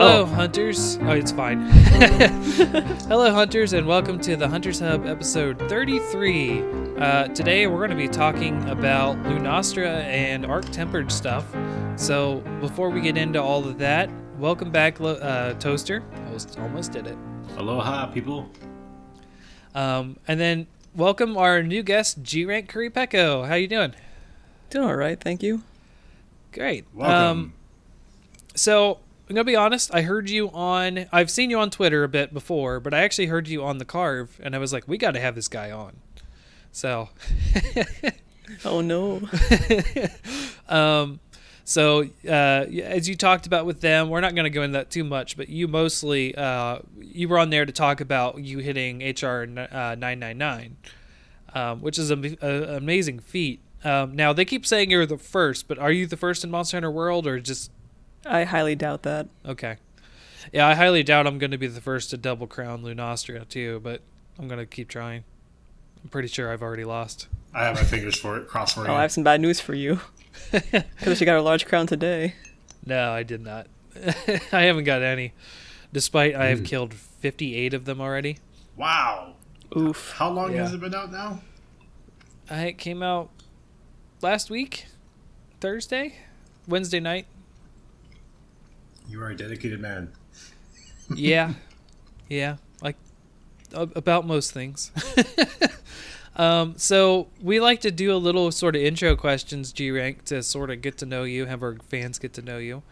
Hello, hunters. Oh, it's fine. Hello, hunters, and welcome to the Hunters Hub episode 33. Uh, today, we're going to be talking about Lunastra and Arc Tempered stuff. So, before we get into all of that, welcome back, Lo- uh, Toaster. Almost, almost did it. Aloha, people. Um, and then welcome our new guest, G Rank Qurupeco. How you doing? Doing all right, thank you. Great. Welcome. Um, so I'm gonna be honest. I heard you on. I've seen you on Twitter a bit before, but I actually heard you on the Carve, and I was like, we got to have this guy on. So, Oh no. um, so uh, as you talked about with them, we're not going to go into that too much, but you mostly uh, you were on there to talk about you hitting HR uh, nine nine nine, um, which is an amazing feat. Um, now they keep saying you're the first, but are you the first in Monster Hunter World, or just I highly doubt that. Okay. Yeah, I highly doubt I'm going to be the first to double crown Lunastra too, but I'm going to keep trying. I'm pretty sure I've already lost. I have my fingers for it, crossed for Oh. I have some bad news for you. Because she got a large crown today. No, I did not. I haven't got any, despite I Hmm. have killed 58 of them already. Wow. Oof. How long Yeah. has it been out now? I it came out last week, Thursday, Wednesday night. You are a dedicated man. yeah. Yeah like about most things. Um so we like to do a little sort of intro questions g rank to sort of get to know you have our fans get to know you.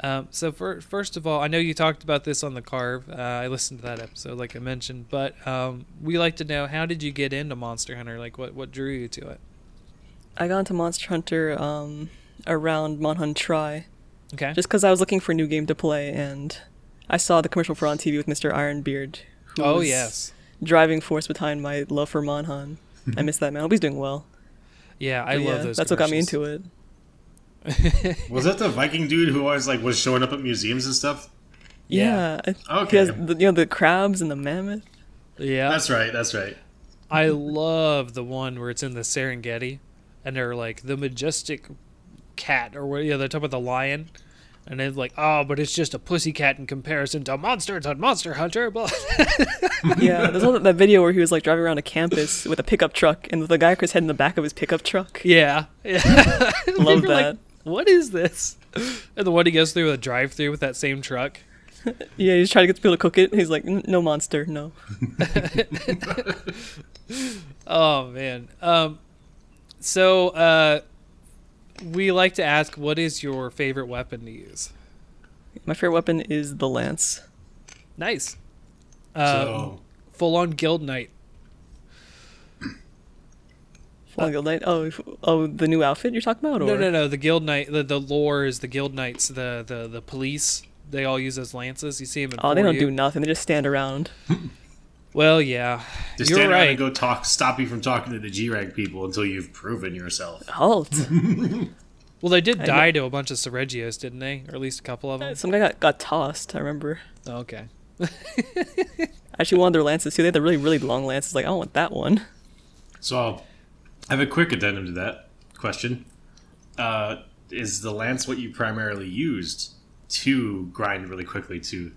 Um, so for, first of all i know you talked about this on the carve uh, i listened to that episode like i mentioned but um, we like to know how did you get into monster hunter? Like what, what drew you to it? I got into Monster Hunter um, around Monhunt Tri, okay just because I was looking for a new game to play, and I saw the commercial for on TV with Mr. Ironbeard. who oh was yes Driving force behind my love for Monhunt. I miss that man. I hope he's doing well. yeah i But love yeah, those That's what got me commercials. into it. Was that the Viking dude who always like was showing up at museums and stuff? Yeah. Yeah. Okay. He the, you know the crabs and the mammoth. yeah That's right. That's right. I love the one where it's in the Serengeti, and they're like the majestic cat, or what? Yeah, they're talking about the lion, and it's like, oh, but it's just a pussy cat in comparison to monsters on Monster Hunter. Yeah, there's also that video where he was like driving around a campus with a pickup truck, and the guy with his head in the back of his pickup truck. yeah, yeah. Love You're like, that. what is this? And the one he goes through a drive-through with that same truck. Yeah, he's trying to get people to cook it. He's like, no monster, no. Oh man. Um. So, uh, we like to ask, what is your favorite weapon to use? My favorite weapon is the lance. Nice. Uh, so full on guild knight. Fallen Guild Knight. Oh, oh, the new outfit you're talking about? Or? No, no, no. The guild knight. The, the lore is the guild knights. The, the the police. They all use those lances. You see them. In Oh, they don't 4U. do nothing. They just stand around. Well, yeah. just You're stand around right. and go talk, stop you from talking to the G rank people until you've proven yourself. Halt. Well, they did I die to a bunch of Seregios, didn't they? Or at least a couple of them. Some guy got, got tossed, I remember. Oh, okay. I actually wanted their lances too. They had the really, really long lances. Like, I don't want that one. So I have a quick addendum to that question. Uh, is the lance what you primarily used to grind really quickly to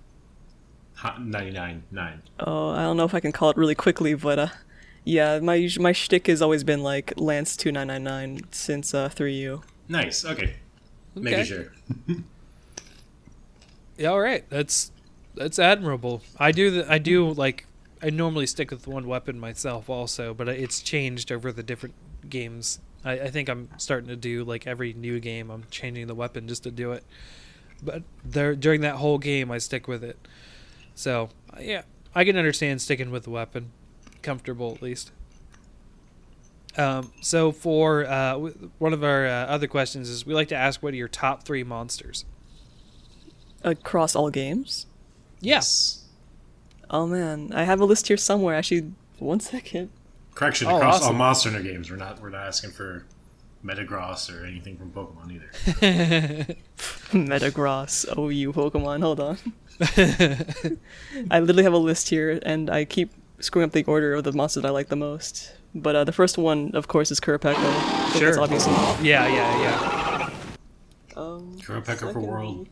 99.9? Oh, I don't know if I can call it really quickly, but uh, yeah, my us- my shtick has always been like Lance two nine nine nine since uh three U. Nice. Okay. Okay. Making sure. Yeah. All right. That's that's admirable. I do. The, I do like. I normally stick with one weapon myself, also, but it's changed over the different games. I, I think I'm starting to do like every new game. I'm changing the weapon just to do it. But there during that whole game, I stick with it. So yeah, I can understand sticking with the weapon, comfortable at least. Um, so for uh, one of our uh, other questions is we like to ask what are your top three monsters? Across all games. Yes. Oh man, I have a list here somewhere. Actually, one second. Correction Oh, across all awesome. Monster Hunter games. We're not we're not asking for Metagross or anything from Pokemon either. Metagross. Oh, you Pokemon. Hold on. I literally have a list here, and I keep screwing up the order of the monsters I like the most. But uh, the first one, of course, is Qurupeco. I think Sure. That's obviously. Yeah, yeah, yeah. Um, Qurupeco for World.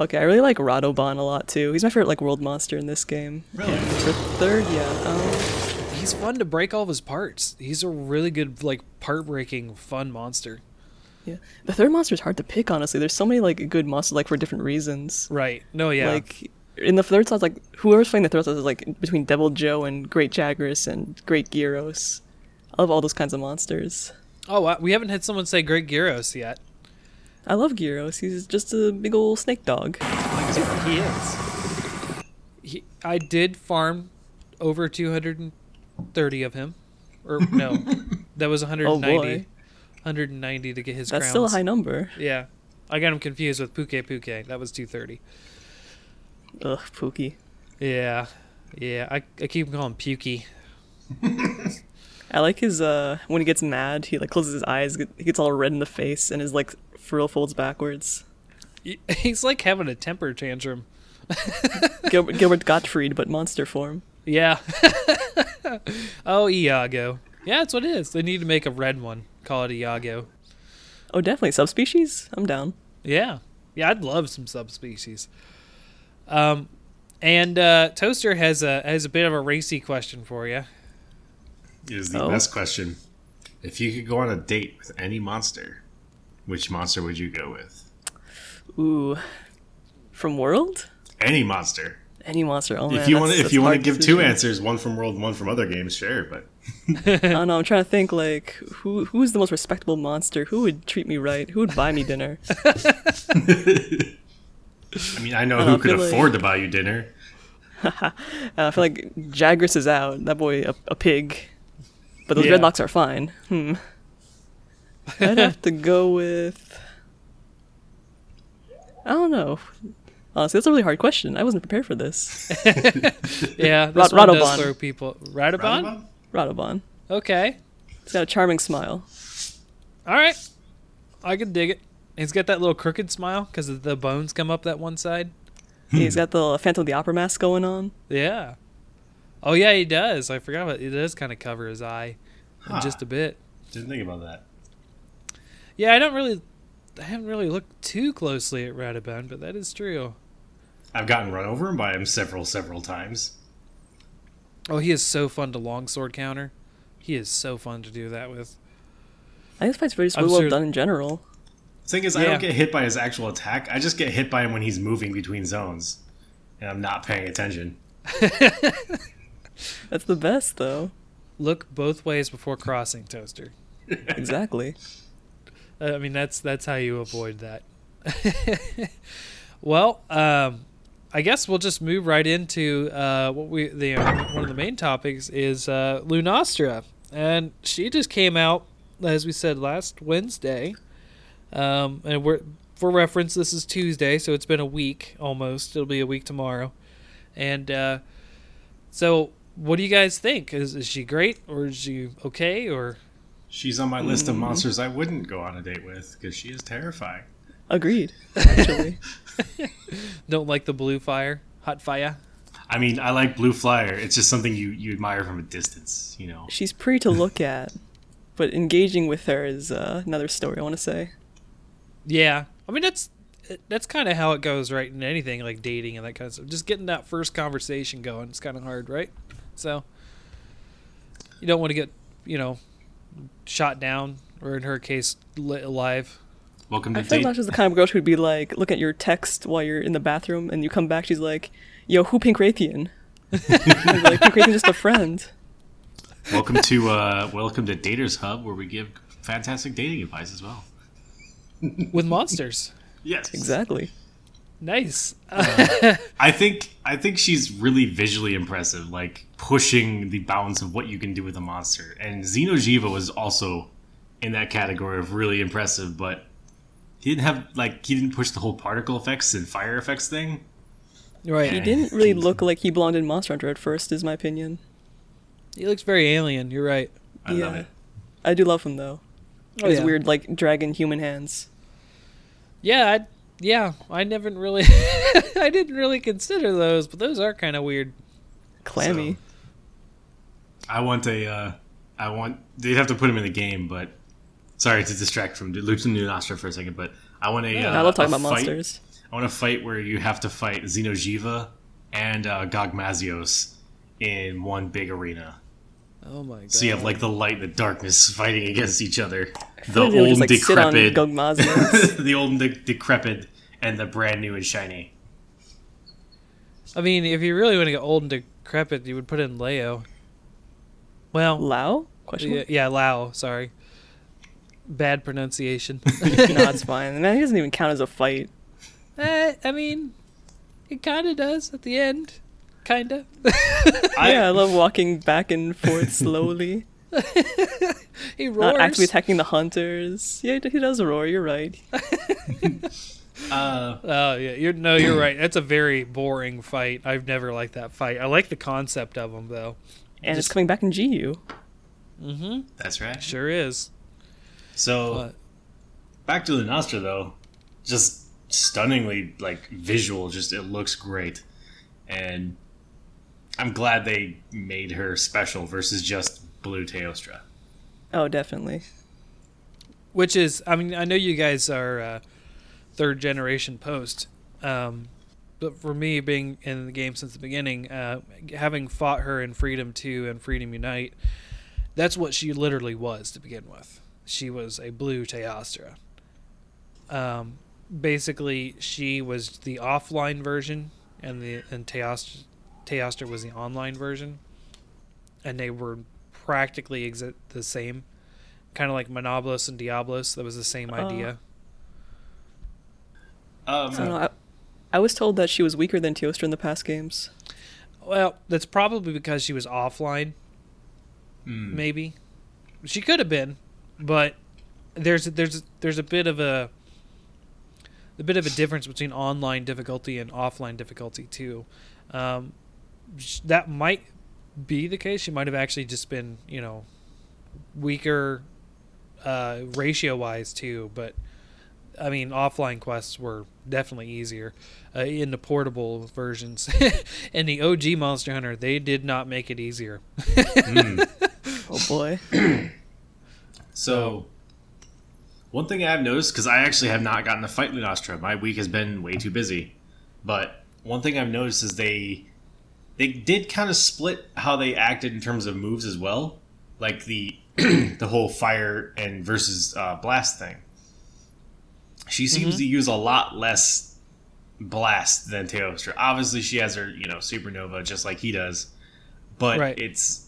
Okay, I really like Radobaan a lot too. He's my favorite like world monster in this game. Really? And for third, yeah. Um, He's fun to break all of his parts. He's a really good, like, part breaking, fun monster. yeah. The third monster is hard to pick. Honestly, there's so many like good monsters like for different reasons. Right. No, yeah. Like in the third slot, like whoever's playing the third slot is like between Deviljho and Great Jagras and Great Girros. I love all those kinds of monsters. oh, wow. we haven't had someone say Great Girros yet. I love Girros. He's just a big old snake dog. He is. He, I did farm over 230 of him. Or, no, that was 190. Oh 190 to get his That's crowns. still a high number. Yeah. I got him confused with Pukei Pukei. That was 230. Ugh, Pookie. Yeah. Yeah. I, I keep calling Pukei. I like his uh when he gets mad, he like closes his eyes, get- he gets all red in the face, and his like frill folds backwards. He's like having a temper tantrum. Gilbert, Gilbert Gottfried, but monster form. Yeah. oh, Iago. Yeah, that's what it is. They need to make a red one. Call it Iago. Oh, definitely subspecies. I'm down. Yeah. Yeah, I'd love some subspecies. Um, and uh, Toaster has a has a bit of a racy question for you. Is the Oh. best question. If you could go on a date with any monster, which monster would you go with? Ooh, from World? Any monster. Any monster? Oh man, if you want, if you want to hard give two answers, one from World, one from other games, sure. But I don't know. I'm trying to think like who who's the most respectable monster? Who would treat me right? Who would buy me dinner? I mean, I know Uh, who I could feel like- afford to buy you dinner. Uh, I feel like Jagras is out. That boy, a, a pig. But those Yeah. dreadlocks are fine. Hmm. I'd have to go with. I don't know. Uh, Honestly, that's a really hard question. I wasn't prepared for this. Yeah, this Rad- one does throw people. Radobaan? Radobaan? Radobaan. Okay. He's got a charming smile. All right. I can dig it. He's got that little crooked smile because the bones come up that one side. He's got the Phantom of the Opera mask going on. Yeah. Oh yeah, he does. I forgot about it. does kind of cover his eye in Huh. just a bit. Didn't think about that. Yeah, I don't really, I haven't really looked too closely at Radobaan, but that is true. I've gotten run over by him several, several times. Oh, he is so fun to longsword counter. He is so fun to do that with. I think this fight's very I'm well sure- done in general. The Thing is, I don't get hit by his actual attack. I just get hit by him when he's moving between zones, and I'm not paying attention. That's the best, though. Look both ways before crossing, Toaster. Exactly. Uh, I mean, that's that's how you avoid that. well, um, I guess we'll just move right into uh, what we the one of the main topics is uh, Lunastra, and she just came out as we said last Wednesday, um, and we're for reference this is Tuesday, so it's been a week almost. It'll be a week tomorrow, and uh, so what do you guys think? Is is she great or is she okay or? She's on my list Mm-hmm. of monsters I wouldn't go on a date with because she is terrifying. Agreed. Actually. Don't like the blue fire, hot fire. I mean, I like Blue Flyer. It's just something you, you admire from a distance, you know. She's pretty to look at, but engaging with her is uh, another story. I want to say. Yeah, I mean that's that's kind of how it goes, right? In anything like dating and that kind of stuff, just getting that first conversation going, it's kind of hard, right? So you don't want to get you know shot down, or in her case, lit alive. Welcome to I feel date. like she's the kind of girl who'd be like, look at your text while you're in the bathroom, and you come back. She's like, "Yo, who Pink Rathian?" Like, Pink Rathian's just a friend. welcome to uh, welcome to Daters Hub, where we give fantastic dating advice as well. with monsters. Yes, Exactly. Nice. I think I think she's really visually impressive, like pushing the bounds of what you can do with a monster. And Xeno'jiiva was also in that category of really impressive, but he didn't have like he didn't push the whole particle effects and fire effects thing. right. He He, didn't really look like he belonged in Monster Hunter at first, is my opinion. He looks very alien. You're right. I love Yeah. it. I do love him though. Oh, His yeah. weird like dragon human hands. Yeah, I, yeah. I never really, I didn't really consider those, but those are kind of weird. Clammy. I want a uh, I want they'd have to put him in the game, but sorry to distract from Lucha New Nostra for a second, but I want a Yeah, uh, I love talking about fight- monsters. I want a fight where you have to fight Xeno'jiiva and uh, Gogmazios in one big arena. Oh my god. So you have like the light and the darkness fighting against each other. The old just, like, sit on decrepit, Gogmazios. the old and de- decrepit, and the brand new and shiny. I mean, if you really want to get old and decrepit, you would put in Leo. Well, Lao? Question yeah, mark? yeah, Lao. Sorry, bad pronunciation. no, it's fine. Man, he doesn't even count as a fight. eh, I mean, it kind of does at the end, kind of. I, yeah, I love walking back and forth slowly. he roars. Not actually attacking the hunters. Yeah, he does roar, you're right. uh, Oh yeah, you're no, you're right. That's a very boring fight. I've never liked that fight. I like the concept of them though. And Just- it's coming back in GU. Mm-hmm. that's right. Sure is. So But back to Lunastra though, just stunningly like visual. Just it looks great, and I'm glad they made her special versus just blue Teostra. Oh, definitely. which is, I mean, I know you guys are uh, third generation post, um, but for me, being in the game since the beginning, uh, having fought her in Freedom Two and Freedom Unite, that's what she literally was to begin with. She was a blue Teostra. Um, basically, she was the offline version, and the and Teostra, Teostra was the online version, and they were practically exa- the same kind of like Monoblos and Diablos. That was the same Oh. idea. Um, I don't know. I, I was told that she was weaker than Teostra in the past games. Well, that's probably because she was offline. hmm. Maybe she could have been, but there's there's there's a bit of a a bit of a difference between online difficulty and offline difficulty too. Um, that might be the case. She might have actually just been you know weaker uh, ratio wise too, but. I mean, offline quests were definitely easier uh, in the portable versions. in the OG Monster Hunter, they did not make it easier. Hmm. Oh boy. So, one thing I've noticed because I actually have not gotten to fight Lunastra, my week has been way too busy. But one thing I've noticed is they they did kind of split how they acted in terms of moves as well, like the the whole fire and versus uh, blast thing. She seems to use a lot less blast than Teostra. Obviously, she has her you know supernova just like he does, but Right. it's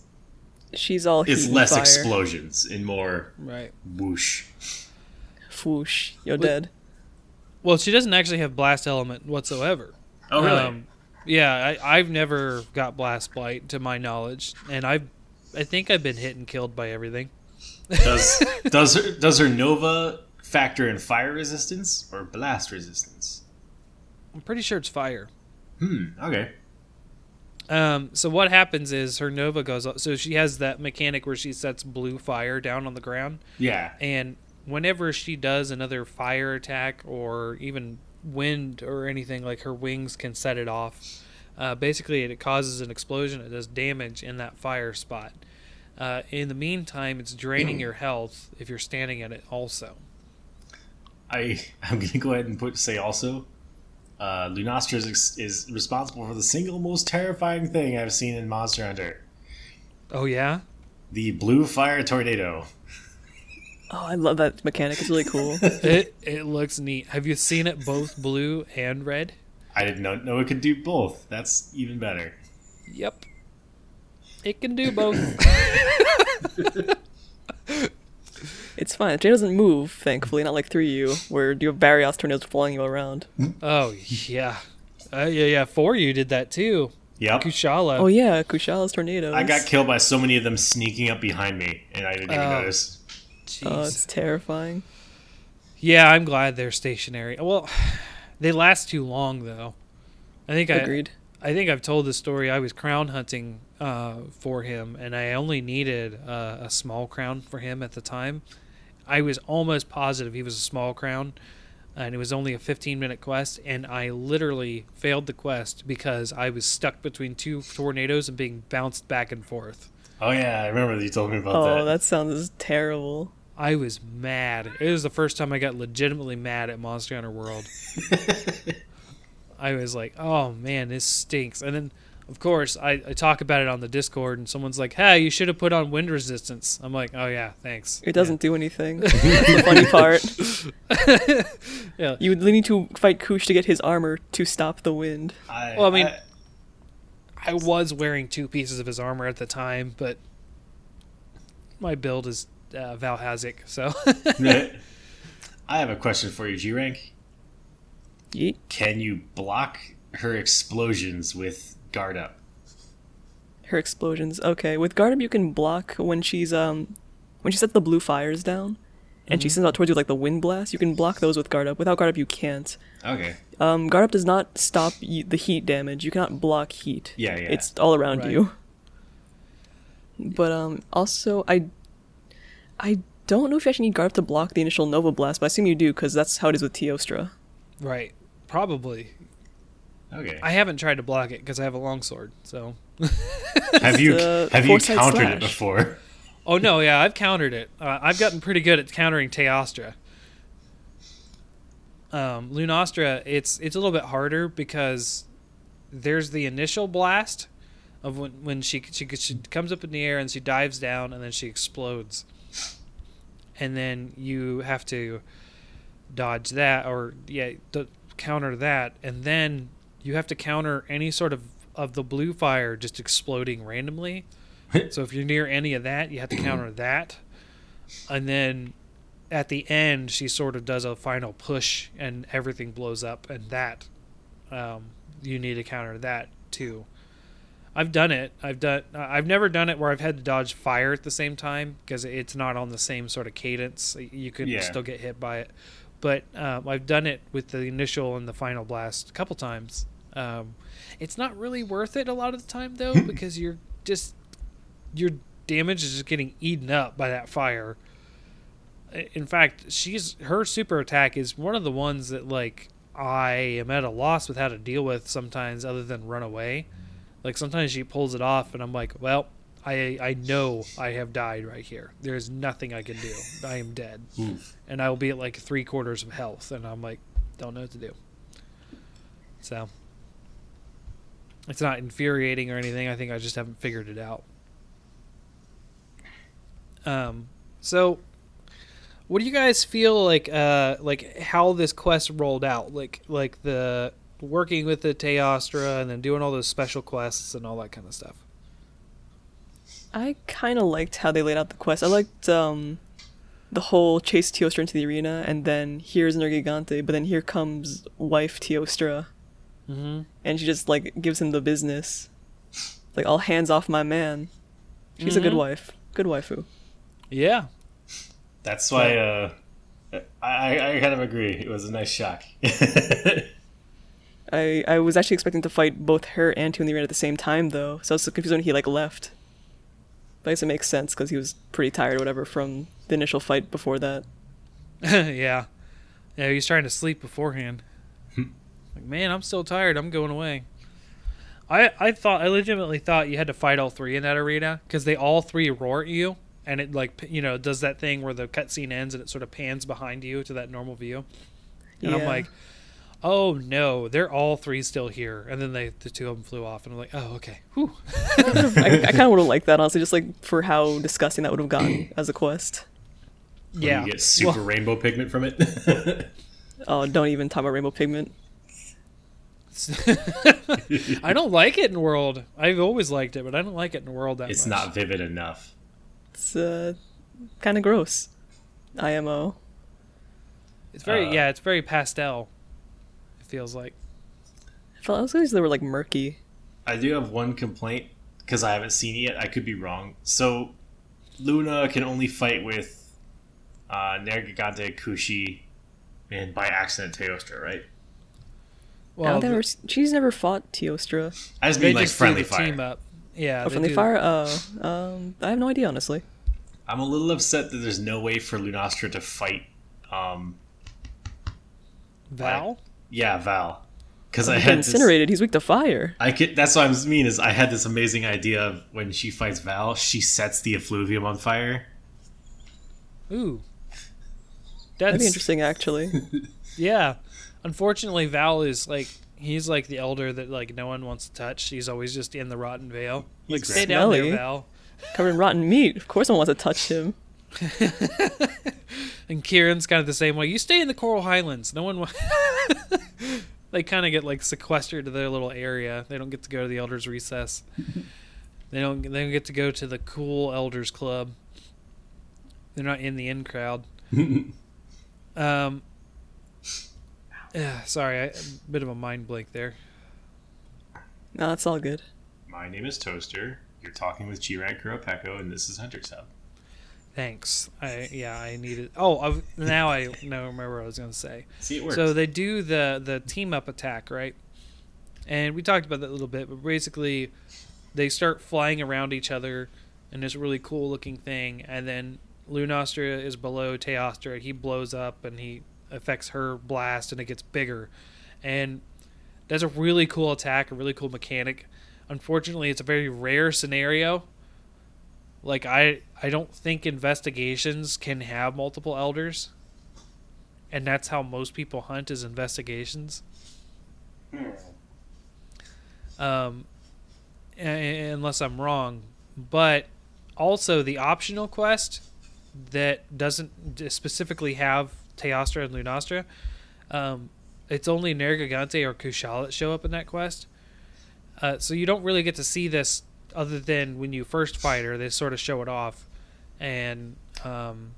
She's all heat it's less fire. explosions and more Right. whoosh. whoosh, you're But- dead. Well, she doesn't actually have blast element whatsoever. Oh, really? Um, yeah, I, I've never got blast blight to my knowledge, and I, I think I've been hit and killed by everything. does does her does her Nova factor in fire resistance or blast resistance? I'm pretty sure it's fire. Hmm. Okay. Um, so what happens is her Nova goes up. So she has that mechanic where she sets blue fire down on the ground, Yeah. and whenever she does another fire attack or even wind or anything, like her wings can set it off. Uh, basically, it causes an explosion. It does damage in that fire spot. Uh, in the meantime, it's draining your health if you're standing at it. Also, I I'm gonna go ahead and put say also. Uh, Lunastra is, is responsible for the single most terrifying thing I've seen in Monster Hunter: oh yeah, the blue fire tornado. Oh, I love that mechanic. It's really cool. it it looks neat. Have you seen it both blue and red? I didn't know, know it could do both. That's even better. Yep, it can do both. it's fine. Jane doesn't move, thankfully, not like 3U, where you have Barrios tornadoes following you around. oh yeah, uh, yeah yeah. For you did that too, Yep. Kushala. Oh yeah, Kushala's tornadoes. I got killed by so many of them sneaking up behind me, and I didn't even Oh. notice. Oh, it's terrifying. Yeah, I'm glad they're stationary. Well, they last too long though. I think I Agreed. I think I've told this story. I was crown hunting uh, for him, and I only needed uh, a small crown for him at the time. I was almost positive he was a small crown, and it was only a 15 minute quest. And I literally failed the quest because I was stuck between two tornadoes and being bounced back and forth. Oh yeah, I remember you told me about Oh, that. Oh, that sounds terrible. I was mad. It was the first time I got legitimately mad at Monster Hunter World. I was like, oh man, this stinks. And then, of course, I, I talk about it on the Discord, and someone's like, hey, you should have put on wind resistance. I'm like, oh yeah, thanks. It doesn't do anything. That's the funny part. Yeah. You would need to fight Kush to get his armor to stop the wind. I, Well, I mean- I was wearing two pieces of his armor at the time, but my build is uh, Vaal Hazak, so I, I have a question for you, G Rank. Yeet. Can you block her explosions with guard up? Her explosions. Okay, with guard up you can block when she's um when she sets the blue fires down, and she sends out towards you like the wind blast. You can block those with guard up. Without guard up, you can't. Okay. Um, guard up does not stop y- the heat damage. You cannot block heat. Yeah, yeah. It's all around Right. you. But um, also I, I don't know if you actually need guard up to block the initial Nova Blast, but I assume you do because that's how it is with Teostra. right, probably. Okay. I haven't tried to block it because I have a longsword. So, have you uh, have you foresight countered it before? oh no, yeah, I've countered it. Uh, I've gotten pretty good at countering Teostra. Um, Lunastra, it's it's a little bit harder because there's the initial blast of when when she she she comes up in the air and she dives down and then she explodes, and then you have to dodge that or yeah d- counter that, and then you have to counter any sort of of the blue fire just exploding randomly. so if you're near any of that, you have to counter that, and then at the end she sort of does a final push and everything blows up, and that um, you need to counter that too. I've done it. I've done. I've never done it where I've had to dodge fire at the same time because it's not on the same sort of cadence. You can Yeah. still get hit by it, but um, I've done it with the initial and the final blast a couple times. Um, it's not really worth it a lot of the time though because you're just your damage is just getting eaten up by that fire. In fact, she's her super attack is one of the ones that like I am at a loss with how to deal with sometimes other than run away. Like sometimes she pulls it off and I'm like, well, I I know I have died right here. There's nothing I can do. I am dead. Oof. And I will be at like three quarters of health and I'm like, don't know what to do. So it's not infuriating or anything. I think I just haven't figured it out. Um, so what do you guys feel like? Uh, like how this quest rolled out? Like like the working with the Teostra and then doing all those special quests and all that kind of stuff. I kind of liked how they laid out the quest. I liked um, the whole chase Teostra into the arena, and then here's Nergigante, but then here comes wife Teostra, Mm-hmm. and she just like gives him the business. Like all hands off my man. She's a good Mhm. wife. Good waifu. Yeah, That's why uh, I I kind of agree. It was a nice shock. I I was actually expecting to fight both her and Teo in the arena at the same time though, so I was so confused when he like left. But I guess it makes sense because he was pretty tired or whatever from the initial fight before that. yeah, yeah. He was trying to sleep beforehand. like, man, I'm still tired. I'm going away. I I thought I legitimately thought you had to fight all three in that arena because they all three roar at you, and it like you know does that thing where the cutscene ends and it sort of pans behind you to that normal view. And I'm like, oh no, they're all three still here. And then they the two of them flew off, and I'm like, oh okay, whew. I, I kind of would have liked that honestly, just like for how disgusting that would have gotten as a quest. yeah. You get super Well, rainbow pigment from it. Oh, don't even talk about rainbow pigment. I don't like it in World. I've always liked it, but I don't like it in World that it's much. not vivid enough. It's uh, kind of gross. IMO. It's very Uh, yeah, it's very pastel. It feels like. I felt I was always they were like murky. I do have one complaint because I haven't seen it yet. I could be wrong. So Luna can only fight with uh, Nergigante, Kushi, and by accident Teostra, right? Well, Well, never, she's never fought Teostra. I just they mean like just friendly fire. team up. Yeah, Oh, they friendly do- fire. Oh, um, I have no idea honestly. I'm a little upset that there's no way for Lunastra to fight. Um, Val. Yeah, Val, because I had got this, incinerated. He's weak to fire. I could. That's what I mean. Is I had this amazing idea of when she fights Val, she sets the effluvium on fire. Ooh, That'd be interesting, actually. yeah. Unfortunately, Val is like He's like the elder that like no one wants to touch. He's always just in the Rotten Vale. Like great. stay down Smelly. there, Val. Covered in rotten meat. Of course, no one wants to touch him. And Kirin's kind of the same way. You stay in the Coral Highlands. No one. Wa- they kind of get like sequestered to their little area. They don't get to go to the Elders Recess. they don't. They don't get to go to the cool Elders Club. They're not in the in crowd. Um. Yeah, sorry, I, a bit of a mind blank there. No, that's all good. My name is Toaster. You're talking with G-Rank Qurupeco, and this is Hunter's Hub. Thanks. I yeah, I needed. Oh, I've, now I know remember what I was gonna say. See, it works. So they do the the team up attack, right? And we talked about that a little bit, but basically, they start flying around each other in this really cool looking thing, and then Lunastra is below Teostra. He blows up and he affects her blast, and it gets bigger. And that's a really cool attack, a really cool mechanic. Unfortunately, it's a very rare scenario. Like I, I don't think investigations can have multiple elders and that's how most people hunt is investigations. Um, unless I'm wrong, but also the optional quest that doesn't specifically have Teostra and Lunastra, um, it's only Nergigante or Kushal that show up in that quest. Uh, so you don't really get to see this other than when you first fight her. They sort of show it off, and um,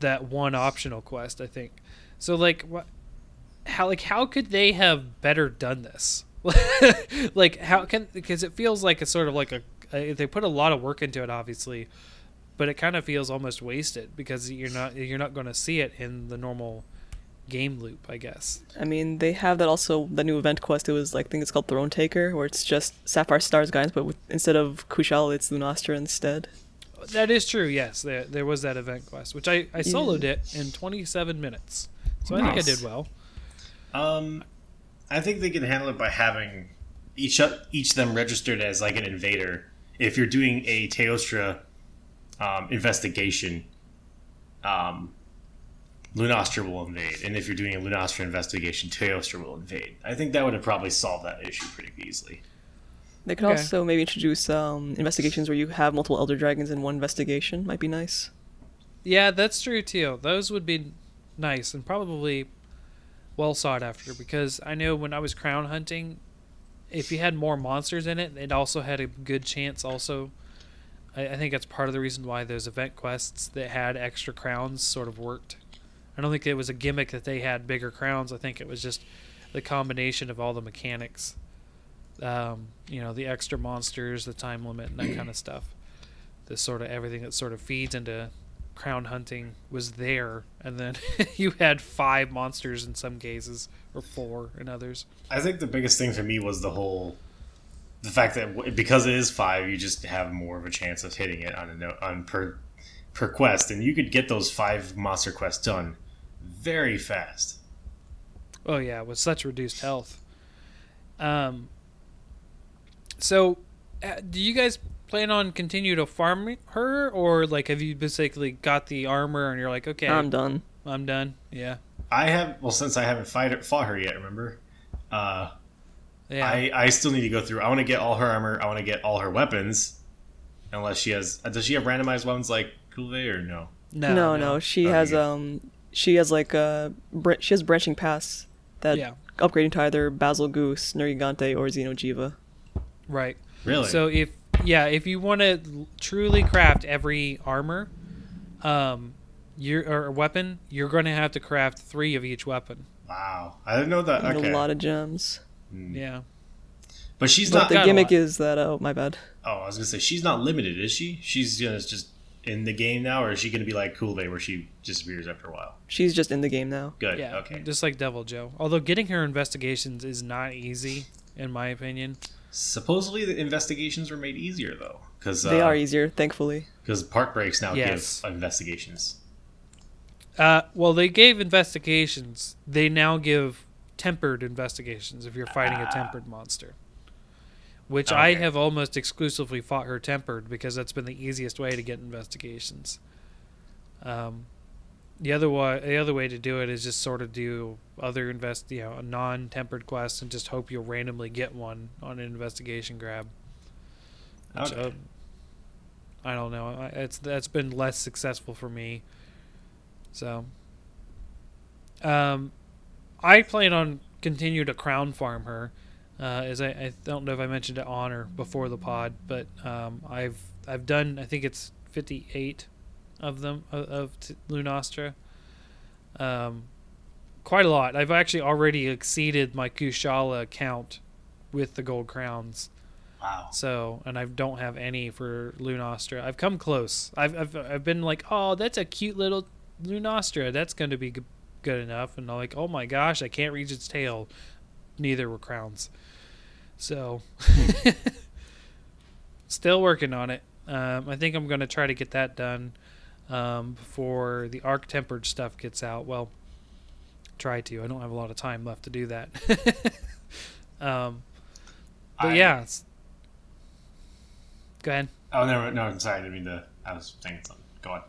that one optional quest, I think. So like, what? How like how could they have better done this? like how can because it feels like it's sort of like a, a they put a lot of work into it, obviously, but it kind of feels almost wasted because you're not you're not going to see it in the normal game loop, I guess. I mean, they have that also, the new event quest. It was like, I think it's called Throne Taker, where it's just Sapphire Stars guys, but with, instead of Kushal, it's Lunastra instead. That is true. Yes, there there was that event quest, which I I soloed it in 27 minutes, so I think I did well. Um, I think they can handle it by having each each of them registered as like an invader. If you're doing a Teostra um, investigation, um, Lunastra will invade, and if you're doing a Lunastra investigation, Teostra will invade. I think that would have probably solved that issue pretty easily. They could Okay. also maybe introduce um, investigations where you have multiple Elder Dragons in one investigation. Might be nice. Yeah, that's true too. Those would be nice and probably well sought after because I know when I was crown hunting, if you had more monsters in it, it also had a good chance. Also, I, I think that's part of the reason why those event quests that had extra crowns sort of worked. I don't think it was a gimmick that they had bigger crowns. I think it was just the combination of all the mechanics. Um, you know, the extra monsters, the time limit, and that kind of stuff. The sort of everything that sort of feeds into crown hunting was there, and then you had five monsters in some cases, or four in others. I think the biggest thing for me was the whole, the fact that because it is five, you just have more of a chance of hitting it on a no, on per per quest, and you could get those five monster quests done very fast. Oh yeah, with such reduced health. Um. So, uh, do you guys plan on continue to farm her, or like have you basically got the armor and you're like, okay, I'm done. I'm done. Yeah, I have well since I haven't fight, fought her yet. Remember, uh, yeah. I I still need to go through. I want to get all her armor. I want to get all her weapons. Unless she has, uh, does she have randomized weapons like Kulve or no? no, No, no, she Okay. has um, she has like uh, br- she has branching paths that Yeah, upgrading to either Bazelgeuse, Nergigante, or Xeno'jiiva. right. Really? So if yeah, if you want to truly craft every armor, um, your or weapon, you're going to have to craft three of each weapon. wow, I didn't know that. Okay, A lot of gems. Hmm. Yeah. but she's But not. the gimmick is that oh my bad. Oh, I was gonna say she's not limited, is she? She's gonna just in the game now, or is she gonna be like Kulve where she disappears after a while? She's just in the game now. Good. Yeah. Okay. Just like Deviljho. Although getting her investigations is not easy, in my opinion. Supposedly the investigations were made easier though, because They are easier, thankfully. because park breaks now Yes. give investigations. Uh, well, they gave investigations. They now give tempered investigations if you're fighting a Ah. tempered monster. Which I have almost exclusively fought her tempered because that's been the easiest way to get investigations. Um, the other way the other way to do it is just sort of do other invest you know a non-tempered quest and just hope you'll randomly get one on an investigation grab. Which, Okay. uh, I don't know. It's that's been less successful for me. So, um, I plan on continue to crown farm her. Uh, as I, I don't know if I mentioned it on or before the pod, but um, I've I've done I think it's 58 of them of, of t- Lunastra. Um, quite a lot. I've actually already exceeded my Kushala count with the gold crowns. Wow. So, and I don't have any for Lunastra. I've come close. I've I've, I've been like, oh, that's a cute little Lunastra. That's going to be g- good enough. And I'm like, oh my gosh, I can't reach its tail. Neither were crowns. So, still working on it. Um, I think I'm going to try to get that done um, before the arc tempered stuff gets out. Well, try to. I don't have a lot of time left to do that. um, but I- yeah. It's, go ahead. Oh no, no. I'm sorry. I didn't mean to. I was saying something. Go on.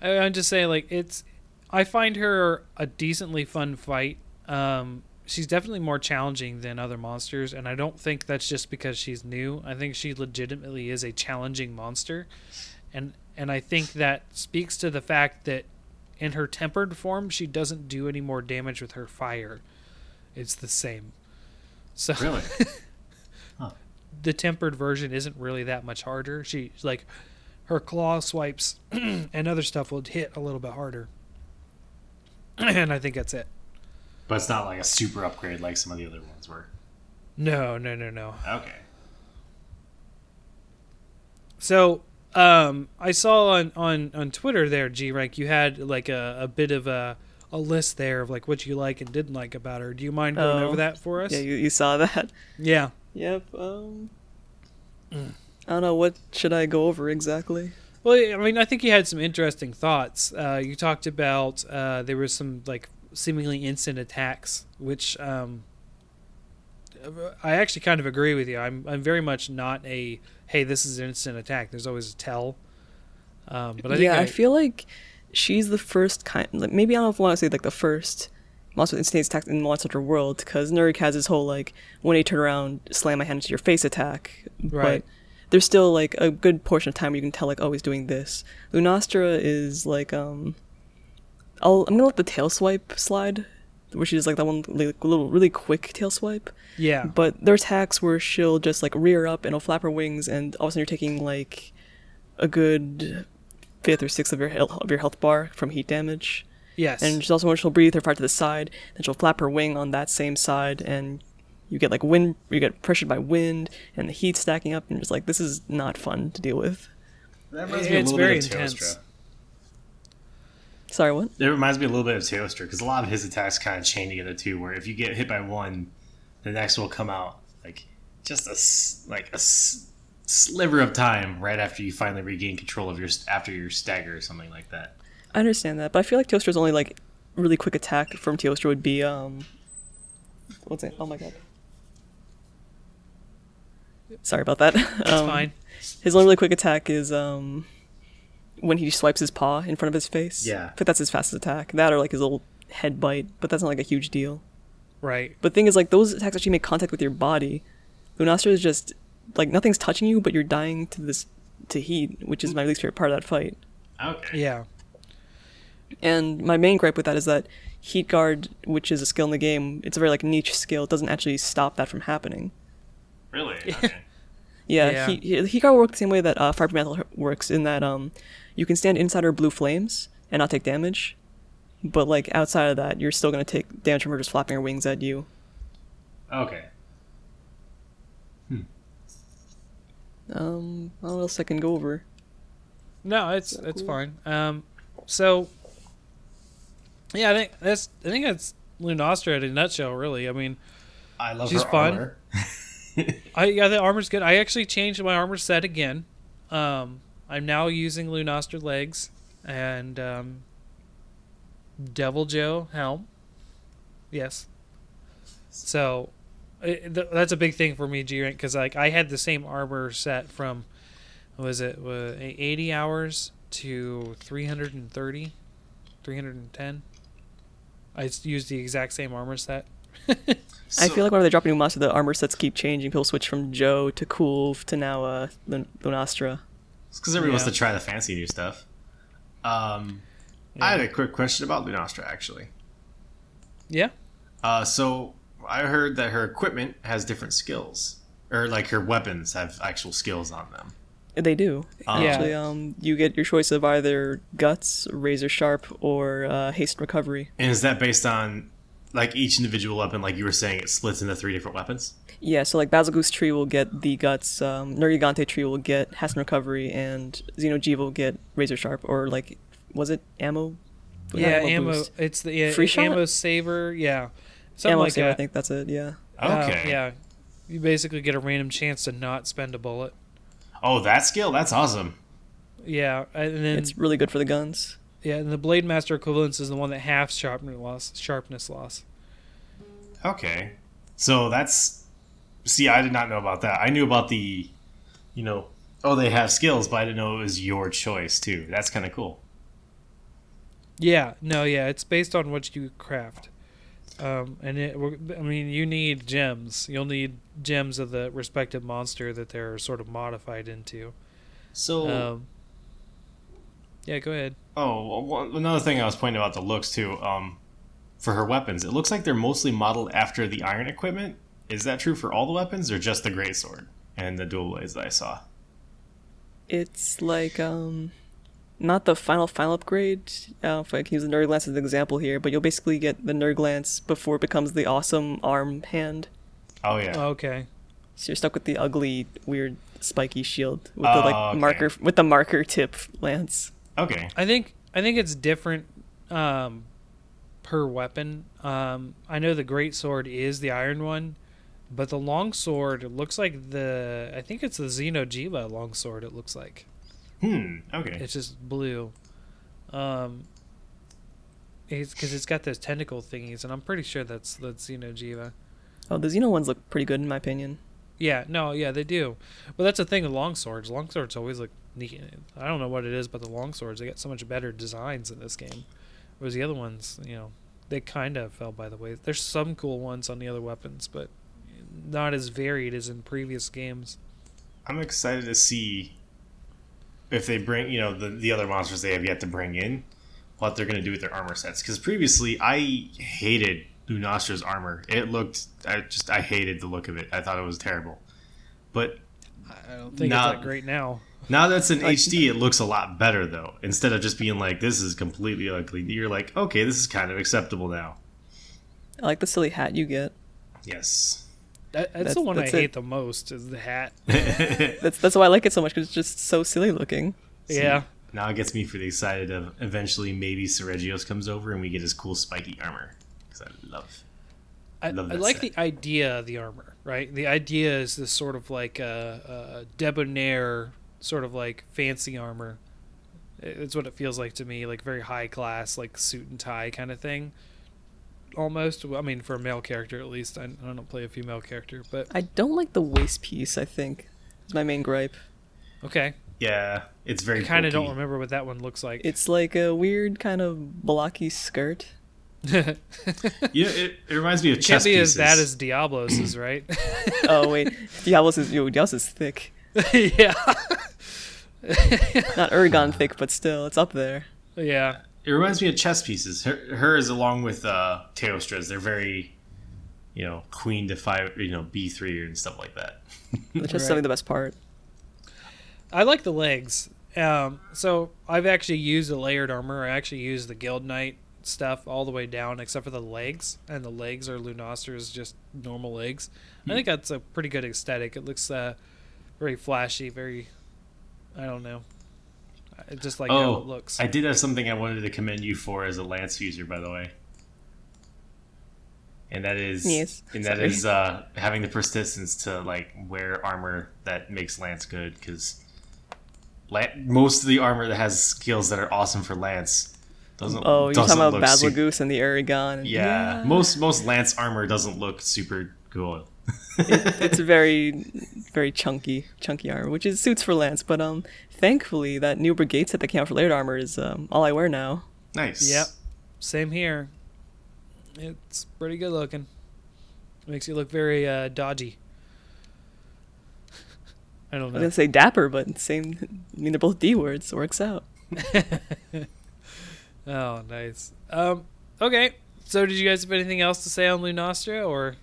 I- I'm just saying, like it's. I find her a decently fun fight. Um, she's definitely more challenging than other monsters, and I don't think that's just because she's new. I think she legitimately is a challenging monster, and and I think that speaks to the fact that in her tempered form, she doesn't do any more damage with her fire. It's the same. So Really? the tempered version isn't really that much harder. She like her claw swipes and other stuff will hit a little bit harder. and I think that's it. But it's not like a super upgrade like some of the other ones were. No, no, no, no. Okay. So, um, I saw on, on, on Twitter there, G Rank, you had like a, a bit of a, a list there of like what you like and didn't like about her. Do you mind going Oh. over that for us? Yeah, you, you saw that. yeah. Yep. Um. I don't know what should I go over exactly. Well, I mean, I think you had some interesting thoughts. Uh, you talked about uh, there was some like seemingly instant attacks, which um, I actually kind of agree with you. I'm I'm very much not a hey, this is an instant attack. There's always a tell. Um, but I think yeah, I, I, feel like she's the first kind. Like, maybe I don't know if I want to say like the first monster with instant attack in Monster Hunter World because Nurik has this whole like when they turn around, slam my hand into your face attack. Right. But there's still like a good portion of time where you can tell like oh he's doing this. Lunastra is like um, I'll I'm gonna let the tail swipe slide, where she does like that one like, little really quick tail swipe. yeah, But there are attacks where she'll just like rear up and it'll flap her wings, and all of a sudden you're taking like a good fifth or sixth of your health, of your health bar from heat damage. yes, And she's also when she'll breathe her fire to the side, then she'll flap her wing on that same side, and you get like wind, you get pressured by wind and the heat stacking up, and you're just like this is not fun to deal with. That reminds me a It's little very bit of intense. Teostra. Sorry, what? It reminds me a little bit of Teostra because a lot of his attacks kind of chain together too. Where if you get hit by one, the next will come out like just a like a s- sliver of time right after you finally regain control of your after your stagger or something like that. I understand that, but I feel like Teostra's only like really quick attack from Teostra would be um what's it? Oh my god. Sorry about that. that's um, fine. His only really quick attack is um when he swipes his paw in front of his face. Yeah. I think that's his fastest attack. That or like his little head bite, but that's not like a huge deal. Right. But thing is like those attacks actually make contact with your body. Lunastra is just like nothing's touching you, but you're dying to this to heat, which is my least favorite part of that fight. Okay. Yeah. And my main gripe with that is that Heat Guard, which is a skill in the game, it's a very like niche skill. It doesn't actually stop that from happening. Really? Okay. Yeah, Yeah. Heat, he- Heat Guard works the same way that uh, Fire Mantle works in that um, you can stand inside her blue flames and not take damage, but like outside of that, you're still gonna take damage from her just flapping her wings at you. okay. Hmm. Um, I don't know what else I can go over. No, it's it's fine. Um, so yeah, I think that's I think that's Lunastra in a nutshell. Really, I mean, I love She's her fun. armor. I yeah, the armor's good. I actually changed my armor set again. Um, I'm now using Lunastra legs and um, Deviljho helm. Yes. So it, th- that's a big thing for me, G rank, because like I had the same armor set from was it uh, 80 hours to 330. 310. I used the exact same armor set. I feel like whenever they drop a new monster, the armor sets keep changing. People switch from Joe to Kulv to now uh, Lun- Lunastra. It's because everyone wants to try the fancy new stuff. Um, I had a quick question about Lunastra, actually. Yeah. Uh, so I heard that her equipment has different skills, or like her weapons have actual skills on them. They do. Um, Actually, um, you get your choice of either guts, razor sharp, or uh, haste recovery. And is that based on like each individual weapon? Like you were saying, it splits into three different weapons. Yeah, so like Bazelgeuse Tree will get the guts, um, Nergigante Tree will get haste and recovery, and Xeno'jiiva will get razor sharp, or like, was it ammo? Not yeah, ammo. boost. It's the yeah, Free shot? ammo saver. Yeah, something ammo like saver, I think that's it. Yeah. Uh, Okay. yeah, you basically get a random chance to not spend a bullet. Oh, that skill? That's awesome. Yeah, and then It's really good for the guns. Yeah, and the blade master equivalence is the one that halves sharpness loss. Sharpness loss. Okay. So that's see, I did not know about that. I knew about the, you know, oh they have skills, but I didn't know it was your choice too. That's kind of cool. Yeah, no, yeah, it's based on what you craft. Um, and it, I mean, you need gems. You'll need gems of the respective monster that they're sort of modified into. So Um, yeah, go ahead. Oh, well, another thing I was pointing about the looks too. Um, for her weapons, it looks like they're mostly modeled after the iron equipment. Is that true for all the weapons, or just the great sword and the dual blades that I saw? It's like um, not the final final upgrade. Uh, if I can use the Nerd Lance as an example here, but you'll basically get the Nerd Lance before it becomes the awesome arm hand. Oh yeah. Okay. So you're stuck with the ugly, weird, spiky shield with Oh, the like okay. marker with the marker tip lance. Okay. I think I think it's different um, per weapon. Um, I know the great sword is the iron one, but the long sword it looks like the I think it's the Xeno'jiiva long sword. It looks like Hmm. Okay. it's just blue. Um, it's because it's got those tentacle thingies, and I'm pretty sure that's the Xeno'jiiva. Oh, the Xeno ones look pretty good in my opinion. Yeah, no, yeah, they do. But that's the thing with long swords. Long swords always look I don't know what it is, but the long swords they got so much better designs in this game. Whereas the other ones, you know, they kind of fell by the way. There's some cool ones on the other weapons, but not as varied as in previous games. I'm excited to see if they bring, you know, the the other monsters they have yet to bring in, what they're going to do with their armor sets. Because previously, I hated Lunastra's armor. It looked, I just, I hated the look of it. I thought it was terrible. But I don't think Not- it's that great now. Now that's in Like- HD, it looks a lot better though. Instead of just being like, "This is completely ugly," you're like, "Okay, this is kind of acceptable now." I like the silly hat you get. Yes. That, that's, That's- the one I it. hate the most is the hat. That's that's why I like it so much because it's just so silly looking. See, Yeah. Now it gets me pretty excited of eventually maybe Seregios comes over and we get his cool spiky armor because I love. I, Love I like set. the idea of the armor, right? The idea is this sort of like a, a debonair, sort of like fancy armor. It's what it feels like to me, like very high class, like suit and tie kind of thing. Almost, I mean, for a male character at least. I, I don't play a female character, but I don't like the waist piece. I think it's my main gripe. okay. Yeah, it's very. I kind of don't remember what that one looks like. It's like a weird kind of blocky skirt. Yeah, it, it reminds me of can't be pieces. as bad as Diablo's, is, right? Oh wait, Diablos is yo, Diablos is thick. yeah, Not Ergon thick, but still, it's up there. yeah. It reminds me of chess pieces. Her, hers along with uh, Teostra's, they're very, you know, queen to five, you know, B three and stuff like that. That's just Right. something the best part. I like the legs. Um, so I've actually used the layered armor. I actually used the Guild Knight stuff all the way down, except for the legs, and the legs are Lunastra's just normal legs. I think that's a pretty good aesthetic. It looks uh, very flashy, very. I don't know. I just like how it looks. Oh, I did have something I wanted to commend you for as a lance user, by the way. And that is, Yes, and that sorry. is uh, having the persistence to like wear armor that makes lance good because most of the armor that has skills that are awesome for lance doesn't. Oh, you're doesn't talking about look su- Bazelgeuse and the Uragaan. and- yeah, most most lance armor doesn't look super cool. It's very, very chunky, chunky armor, which is suits for Lance. But um, thankfully, that new brigade set that came out for layered armor is um all I wear now. nice. Yep. same here. It's pretty good looking. Makes you look very uh, dodgy. I don't know. I was know. gonna say dapper, but same. I mean, they're both D words. Works out. Oh, nice. Um, okay. So, did you guys have anything else to say on Lunastra, or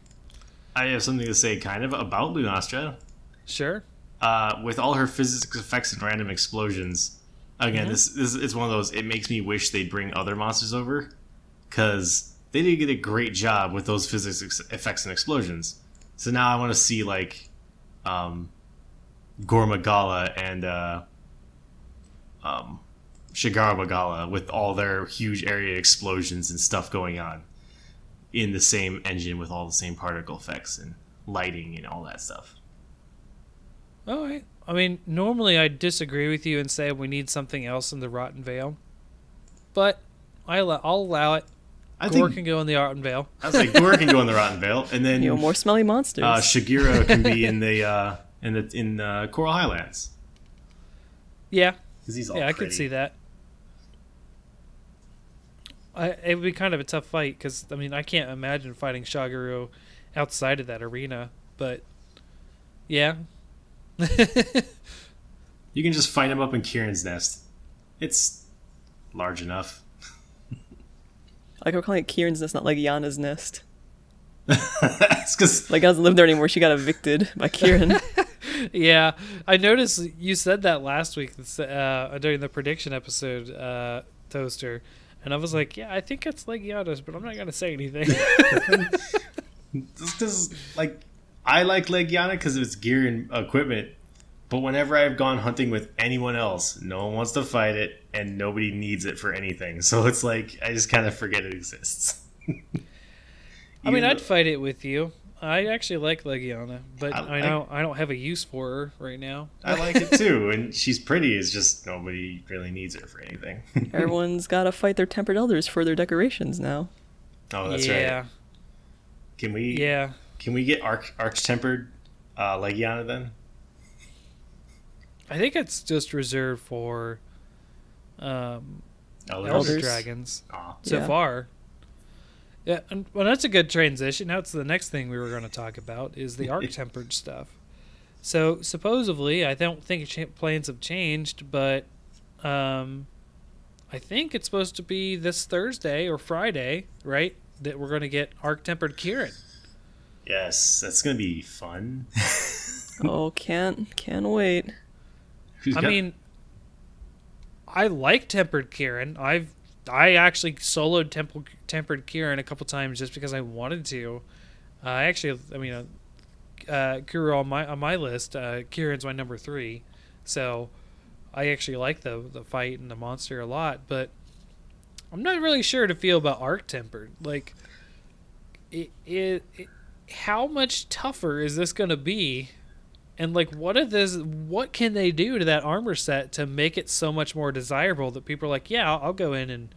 I have something to say kind of about Lunastra. sure? Uh, with all her physics effects and random explosions, again, Mhm. this, this it's one of those. It makes me wish they'd bring other monsters over, because they did get a great job with those physics ex- effects and explosions. So now I want to see like, um, Gore Magala and uh, um, with all their huge area explosions and stuff going on in the same engine with all the same particle effects and lighting and all that stuff. All right. I mean, normally I disagree with you and say we need something else in the Rotten Vale, but I allow, I'll allow it. I Gore think can go in the Rotten Vale. I was like, Gore can go in the Rotten Vale, and then You know, more smelly monsters. uh, Shagaru can be in the uh, in the in uh, Coral Highlands Yeah, because he's all yeah, I could see that. I it would be kind of a tough fight because I mean I can't imagine fighting Shagaru outside of that arena, but yeah. You can just fight him up in Kirin's nest. It's large enough. like we're calling it Kirin's nest, not like Yana's nest. it's because Like, I doesn't live there anymore. She got evicted by Kirin. yeah, I noticed you said that last week uh, during the prediction episode, uh, Toaster, and I was like, yeah, I think it's Legiatos, but I'm not gonna say anything. because like I like Legiana because of its gear and equipment. But whenever I've gone hunting with anyone else, no one wants to fight it, and nobody needs it for anything. So it's like I just kind of forget it exists. I mean, Even I'd fight it with you. I actually like Legiana, but I- I, know I don't have a use for her right now. I like it too, and she's pretty. It's just nobody really needs her for anything. Everyone's got to fight their tempered elders for their decorations now. oh, that's yeah, right. Can we? yeah. Can we get arch arch tempered uh, Legiana then? I think it's just reserved for um, Elders? elder dragons Aw. so Yeah. far. Yeah, and, well, that's a good transition. Now to the next thing we were going to talk about is the arc tempered stuff. So supposedly, I don't think cha- plans have changed, but um, I think it's supposed to be this Thursday or Friday, right? That we're going to get arc tempered Kirin. Yes, that's gonna be fun. Oh, can't can't wait. Who's I got- mean, I like tempered Kirin. I've I actually soloed temple, tempered Kirin a couple times just because I wanted to. Uh, I actually, I mean, uh, uh, Kuro on my on my list, uh, Kirin's my number three, so I actually like the the fight and the monster a lot. But I'm not really sure to feel about arc tempered. Like, it, it, it how much tougher is this going to be? And like, what are this? What can they do to that armor set to make it so much more desirable that people are like, yeah, I'll, I'll go in and,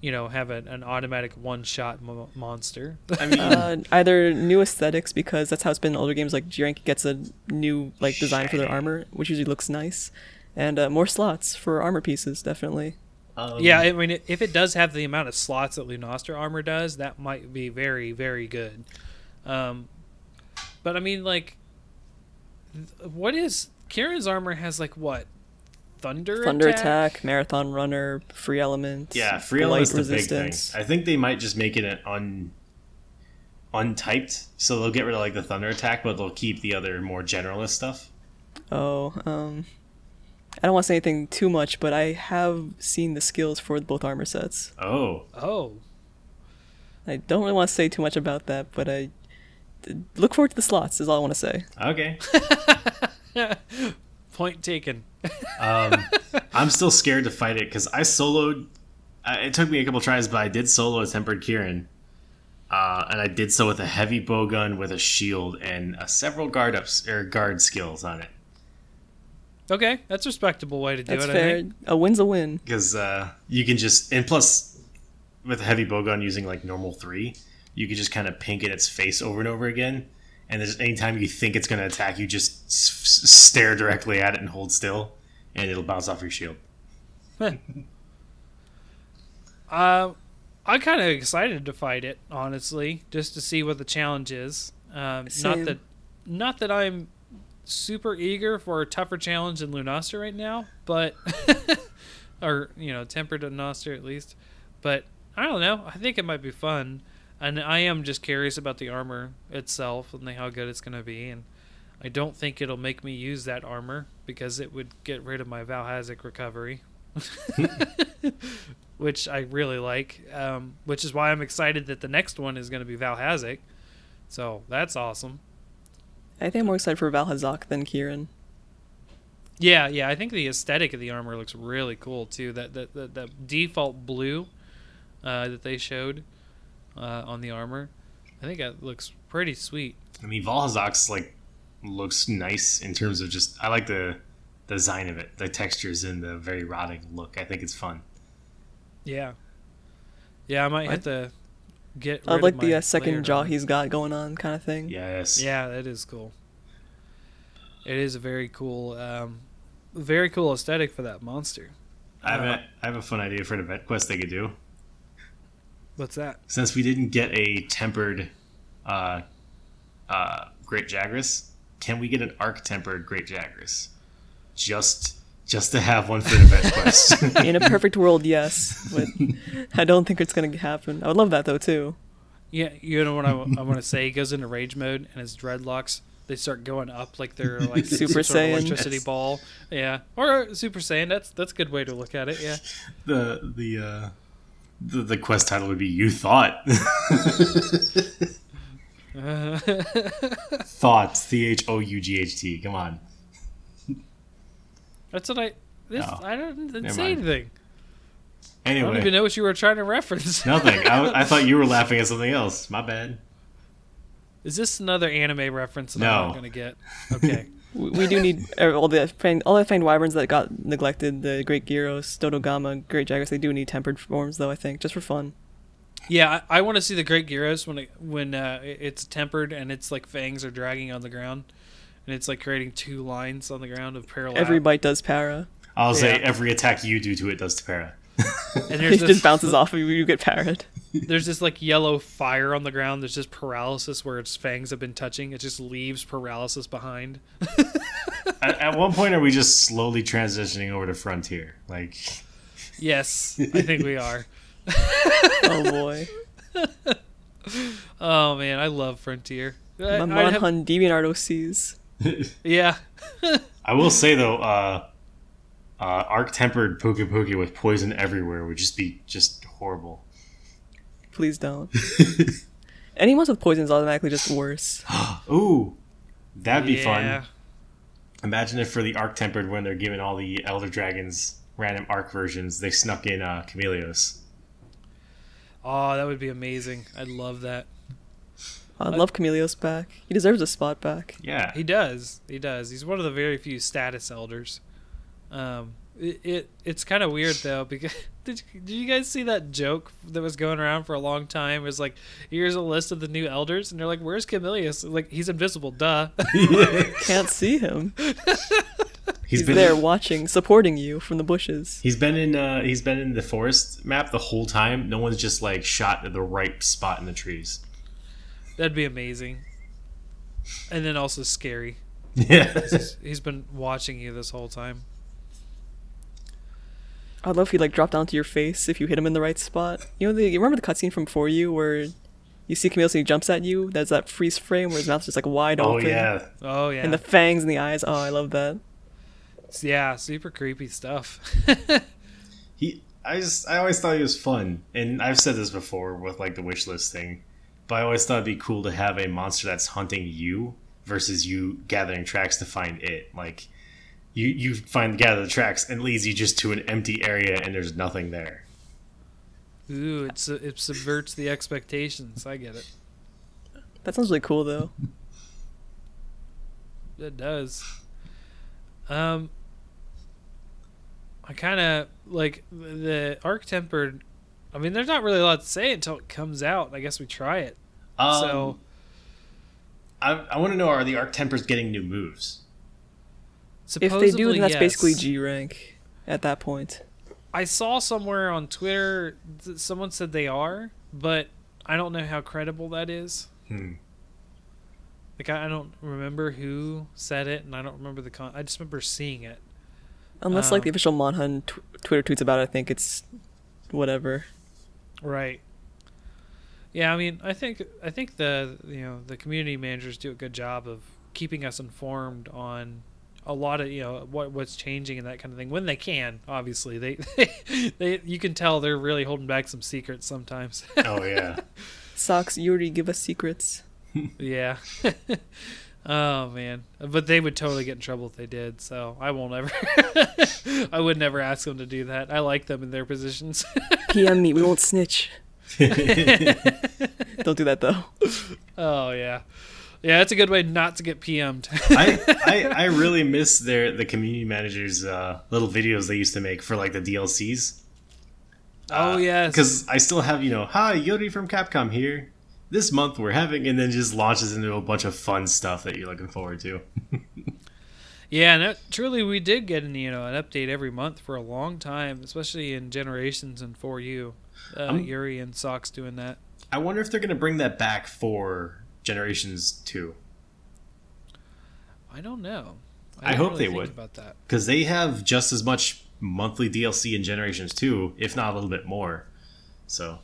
you know, have an, an automatic one-shot mo- monster. I mean, Uh, either new aesthetics because that's how it's been in older games. Like G rank gets a new like design for their armor, which usually looks nice, and uh, more slots for armor pieces. Definitely. um, yeah, I mean, if it does have the amount of slots that Lunastra armor does, that might be very, very good. Um, but I mean, like, th- what is Kirin's armor has like what? Thunder Thunder attack? attack, marathon runner, free element. yeah, free light element's the big thing. resistance. I think they might just make it an un untyped, so they'll get rid of like the thunder attack, but they'll keep the other more generalist stuff. Oh, um, I don't want to say anything too much, but I have seen the skills for both armor sets. Oh, Oh, I don't really want to say too much about that, but I look forward to the slots. Is all I want to say. okay. point taken. Um, I'm still scared to fight it because I soloed. Uh, it took me a couple tries, but I did solo a tempered Kirin, uh, and I did so with a heavy bowgun with a shield and uh, several guard ups or guard skills on it. Okay, that's a respectable way to do That's it. I fair. think. A win's a win. because uh, you can just and plus with a heavy bowgun using like normal three, you can just kind of pink at its face over and over again. And there's anytime you think it's going to attack, you just s- s- stare directly at it and hold still, and it'll bounce off your shield. Uh, I'm kind of excited to fight it, honestly, just to see what the challenge is. Um, not that, not that I'm super eager for a tougher challenge than Lunastra right now, but or you know, tempered Lunastra at least. But I don't know. I think it might be fun, and I am just curious about the armor itself and how good it's going to be. And I don't think it'll make me use that armor because it would get rid of my Vaal Hazak recovery. which I really like, um, which is why I'm excited that the next one is going to be Vaal Hazak. So that's awesome. I think I'm more excited for Vaal Hazak than Kirin. Yeah, yeah. I think the aesthetic of the armor looks really cool too. That that that, that default blue uh, that they showed uh, on the armor, I think that looks pretty sweet. I mean, Vaal Hazak's like looks nice in terms of just. I like the design of it, the textures, and the very rotting look. I think it's fun. Yeah, yeah. I might I- have to get. I like of the uh, second jaw armor. he's got going on, kind of thing. Yes. Yeah, that is cool. It is a very cool, um, very cool aesthetic for that monster. I have, Uh, a, I have a fun idea for an event quest they could do. What's that? Since we didn't get a tempered uh, uh, Great Jagras, can we get an arc tempered Great Jagras? Just just to have one for an event quest. In a perfect world, yes, but I don't think it's gonna happen. I would love that though too. Yeah, you know what I, I want to say? He goes into rage mode and his dreadlocks they start going up like they're like Super some sort of Saiyan. electricity Yes. ball. Yeah, or Super Saiyan. That's that's a good way to look at it. Yeah. the the uh, the, the quest title would be "You Thought." Thoughts Thought. C H O U G H T. Come on. that's what I. This No. I don't didn't say mind. anything. I don't even know what you were trying to reference. nothing. I, I thought you were laughing at something else. My bad. Is this another anime reference that No. I'm gonna get? Okay. We, we do need er, all the fang, all the fanged wyverns that got neglected. The Great Girros, Dodogama, Great Jagras. They do need tempered forms though. I think just for fun. Yeah, I, I want to see the Great Girros when it, when uh, it's tempered and its like fangs are dragging on the ground, and it's like creating two lines on the ground of parallel. Every bite does para. I'll say every attack you do to it does to para. And It just this, bounces off of you. You get parried. there's this like yellow fire on the ground. There's just paralysis where its fangs have been touching. It just leaves paralysis behind. at, at one point, are we just slowly transitioning over to Frontier? Like, Yes, I think we are. Oh boy. Oh man, I love Frontier. My I'd have- Monhun Deviant OCs. yeah, I will say though, uh, uh, arc tempered Pukei Pukei with poison everywhere would just be just horrible. Please don't. Any ones with poison is automatically just worse. Ooh, that'd be yeah. fun. Imagine if for the arc tempered, when they're giving all the Elder Dragons random arc versions, they snuck in uh, Chameleos. Oh, that would be amazing. I'd love that. I'd love Chameleos back. He deserves a spot back. Yeah, He does. He does. He's one of the very few status elders. Um, it, it it's kind of weird though because did you, did you guys see that joke that was going around for a long time? It was like here's a list of the new elders, and they're like, "Where's Chameleos?" Like he's invisible. Duh. Can't see him. he's He's been there watching, supporting you from the bushes. He's been in uh, he's been in the forest map the whole time. No one's just like shot at the right spot in the trees. That'd be amazing. And then also scary. Yeah. He's- he's been watching you this whole time. I'd love if he like dropped down to your face if you hit him in the right spot. You know, the, you remember the cutscene from 4U where you see Chameleos and he jumps at you? There's that freeze frame where his mouth's just like wide oh open. yeah. Oh yeah. And the fangs in the eyes. Oh, I love that. yeah, super creepy stuff. He I just I always thought he was fun. And I've said this before with like the wish list thing. But I always thought it'd be cool to have a monster that's hunting you versus you gathering tracks to find it. Like you you find the gather the tracks and leads you just to an empty area and there's nothing there. Ooh, it's it subverts the expectations. I get it. That sounds really cool though. It does. Um, I kind of like the arc tempered. I mean, there's not really a lot to say until it comes out. I guess we try it. Um, so I, I want to know are the arc tempers getting new moves? If they do, then that's yes. basically G rank at that point. I saw somewhere on Twitter that someone said they are, but I don't know how credible that is. Hmm. Like I, I don't remember who said it, and I don't remember the con. I just remember seeing it. Unless like Um, the official Monhun tw- Twitter tweets about it, I think it's whatever. Right. Yeah, I mean, I think I think the you know the community managers do a good job of keeping us informed on a lot of you know what what's changing and that kind of thing when they can. Obviously, they they you can tell they're really holding back some secrets sometimes. Oh yeah. Socks, Yuri, give us secrets. yeah. oh man, but they would totally get in trouble if they did. So I won't ever. I would never ask them to do that. I like them in their positions. PM me, we won't snitch. Don't do that though. oh yeah. Yeah, that's a good way not to get PM'd. I, I I really miss their the community managers uh, little videos they used to make for like the DLCs. oh yes. Because I still have you know, hi Yuri from Capcom here. This month we're having, and then just launches into a bunch of fun stuff that you're looking forward to. Yeah, and it, truly, we did get an you know an update every month for a long time, especially in Generations and 4U. Uh, Yuri and Socks doing that. I wonder if they're gonna bring that back for Generations Two. I don't know. I didn't hope really they think would. about that. because they have just as much monthly DLC in Generations 2, if not a little bit more. So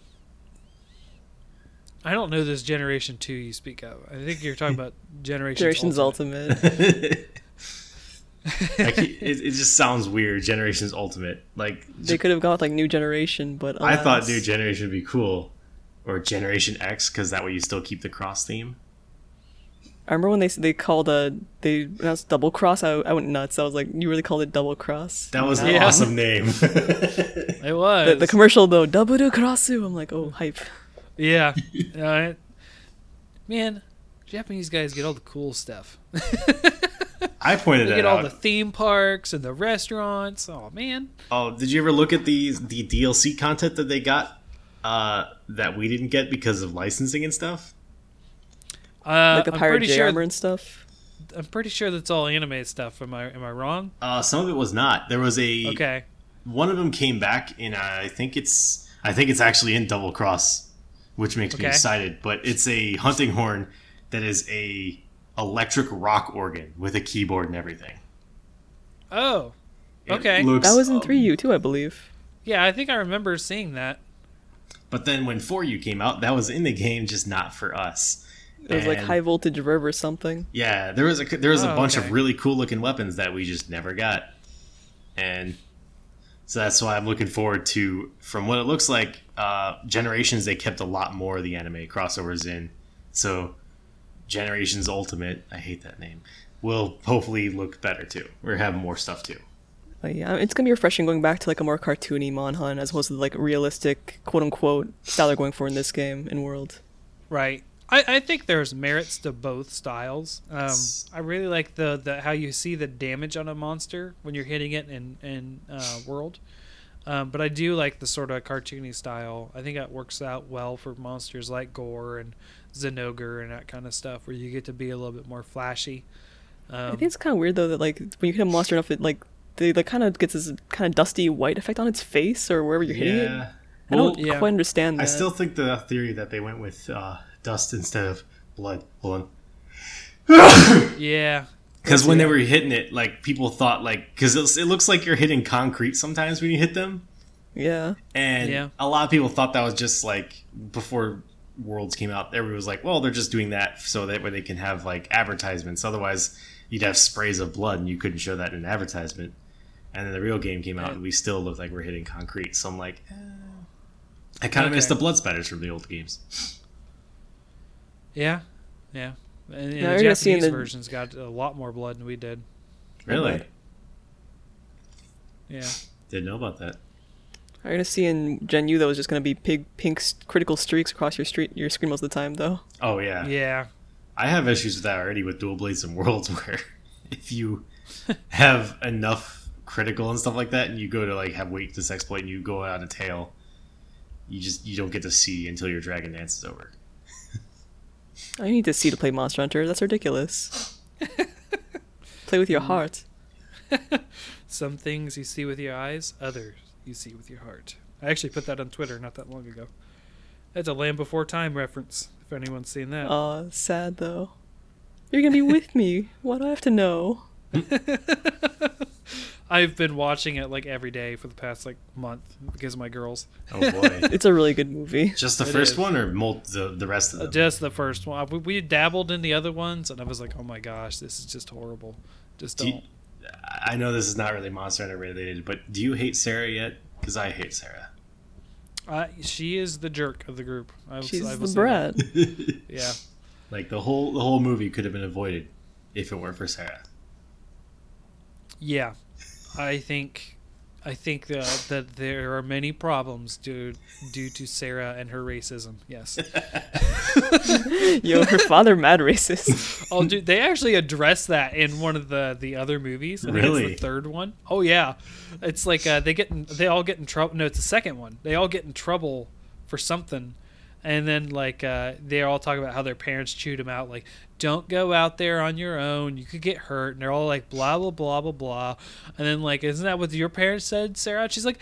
I don't know this Generation Two you speak of. I think you're talking about Generations. Generations Ultimate. Ultimate. like, it, it just sounds weird. Generations Ultimate, like They could have gone with like new generation, but I um, thought. New Generation would be cool, or Generation X, because that way you still keep the cross theme. I remember when they they called uh they announced double cross. I, I went nuts. I was like, you really called it double cross? That was an Yeah. awesome name. It was. The, the commercial though, double crossu. I'm like, oh hype. yeah. Uh, man, Japanese guys get all the cool stuff. I pointed They that get all out. the theme parks and the restaurants. Oh man. Oh, did you ever look at the the DLC content that they got uh, that we didn't get because of licensing and stuff? Uh, Like the I'm pirate pretty J sure. armor and stuff. I'm pretty sure that's all anime stuff. Am I am I wrong? Uh, some of it was not. There was a Okay. one of them came back and I think it's I think it's actually in Double Cross, which makes me excited. But it's a hunting horn that is a electric rock organ with a keyboard and everything. Oh, Okay. looks, That was in um, 3U too, I believe. yeah. I think I remember seeing that. But then when 4U came out, that was in the game, just not for us. It was like high voltage rev or something. Yeah, there was a there was a Oh, bunch okay. of really cool looking weapons that we just never got, and so that's why I'm looking forward to. From what it looks like, uh, Generations they kept a lot more of the anime crossovers in, so Generations Ultimate I hate that name will hopefully look better too. Or have more stuff too. But yeah, it's gonna be refreshing going back to like a more cartoony Monhun as opposed to like realistic quote unquote style they're going for in this game in World. Right. I, I think there's merits to both styles. Um, I really like the, the how you see the damage on a monster when you're hitting it in in uh, World. Um, but I do like the sort of cartoony style. I think that works out well for monsters like Gore and Zinogre and that kind of stuff, where you get to be a little bit more flashy. I Um, think it's kind of weird though that like when you hit a monster enough, it like they like kind of gets this kind of dusty white effect on its face or wherever you're hitting it. I Well, don't yeah. quite understand that. I still think the theory that they went with uh, dust instead of blood. Hold on. yeah, Because when they were hitting it, like people thought, like because it looks like you're hitting concrete sometimes when you hit them, yeah. and Yeah. a lot of people thought that was just like before Worlds came out. Everybody was like, "Well, they're just doing that so that way they can have like advertisements. Otherwise, you'd have sprays of blood, and you couldn't show that in an advertisement." And then the real game came out, Right. and we still looked like we're hitting concrete. So I'm like, eh. I kind of Okay. miss the blood spatters from the old games. yeah, yeah. And, and the you're gonna see in Japanese the- version's got a lot more blood than we did. Really, Okay. Yeah. didn't know about that. Are you gonna see in Gen U that was just gonna be big pink s- critical streaks across your street your screen most of the time though? Oh yeah, Yeah. I have issues with that already with dual blades and worlds where if you have enough critical and stuff like that and you go to like have weakness exploit and you go out a tail, you just you don't get to see until your dragon dance is over. I need to see to play Monster Hunter. That's ridiculous. play with your heart. Some things you see with your eyes, others you see with your heart. I actually put that on Twitter not that long ago. That's a Land Before Time reference. If anyone's seen that. Aw, sad though. You're gonna be with me. What do I have to know? I've been watching it like every day for the past like month because of my girls. Oh boy. It's a really good movie. Just the It first is. one or mul- the the rest of Uh, them? Just the first one. We, we dabbled in the other ones, and I was like, "Oh my gosh, this is just horrible." Just Do you- don't. I know this is not really Monster Hunter related, but do you hate Sarah yet? Because I hate Sarah. Uh, she is the jerk of the group. I will- She's I will the say brat. Yeah. like the whole the whole movie could have been avoided if it weren't for Sarah. Yeah, I think, I think that that there are many problems due due to Sarah and her racism. Yes. Yo, her father mad racist. oh, dude, they actually address that in one of the the other movies. I think Really? It's the third one. Oh yeah, it's like uh, they get in, they all get in trouble. No, it's the second one. They all get in trouble for something. And then, like, uh, they all talk about how their parents chewed them out. Like, don't go out there on your own. You could get hurt. And they're all like, blah, blah, blah, blah, blah. And then, like, isn't that what your parents said, Sarah? She's like,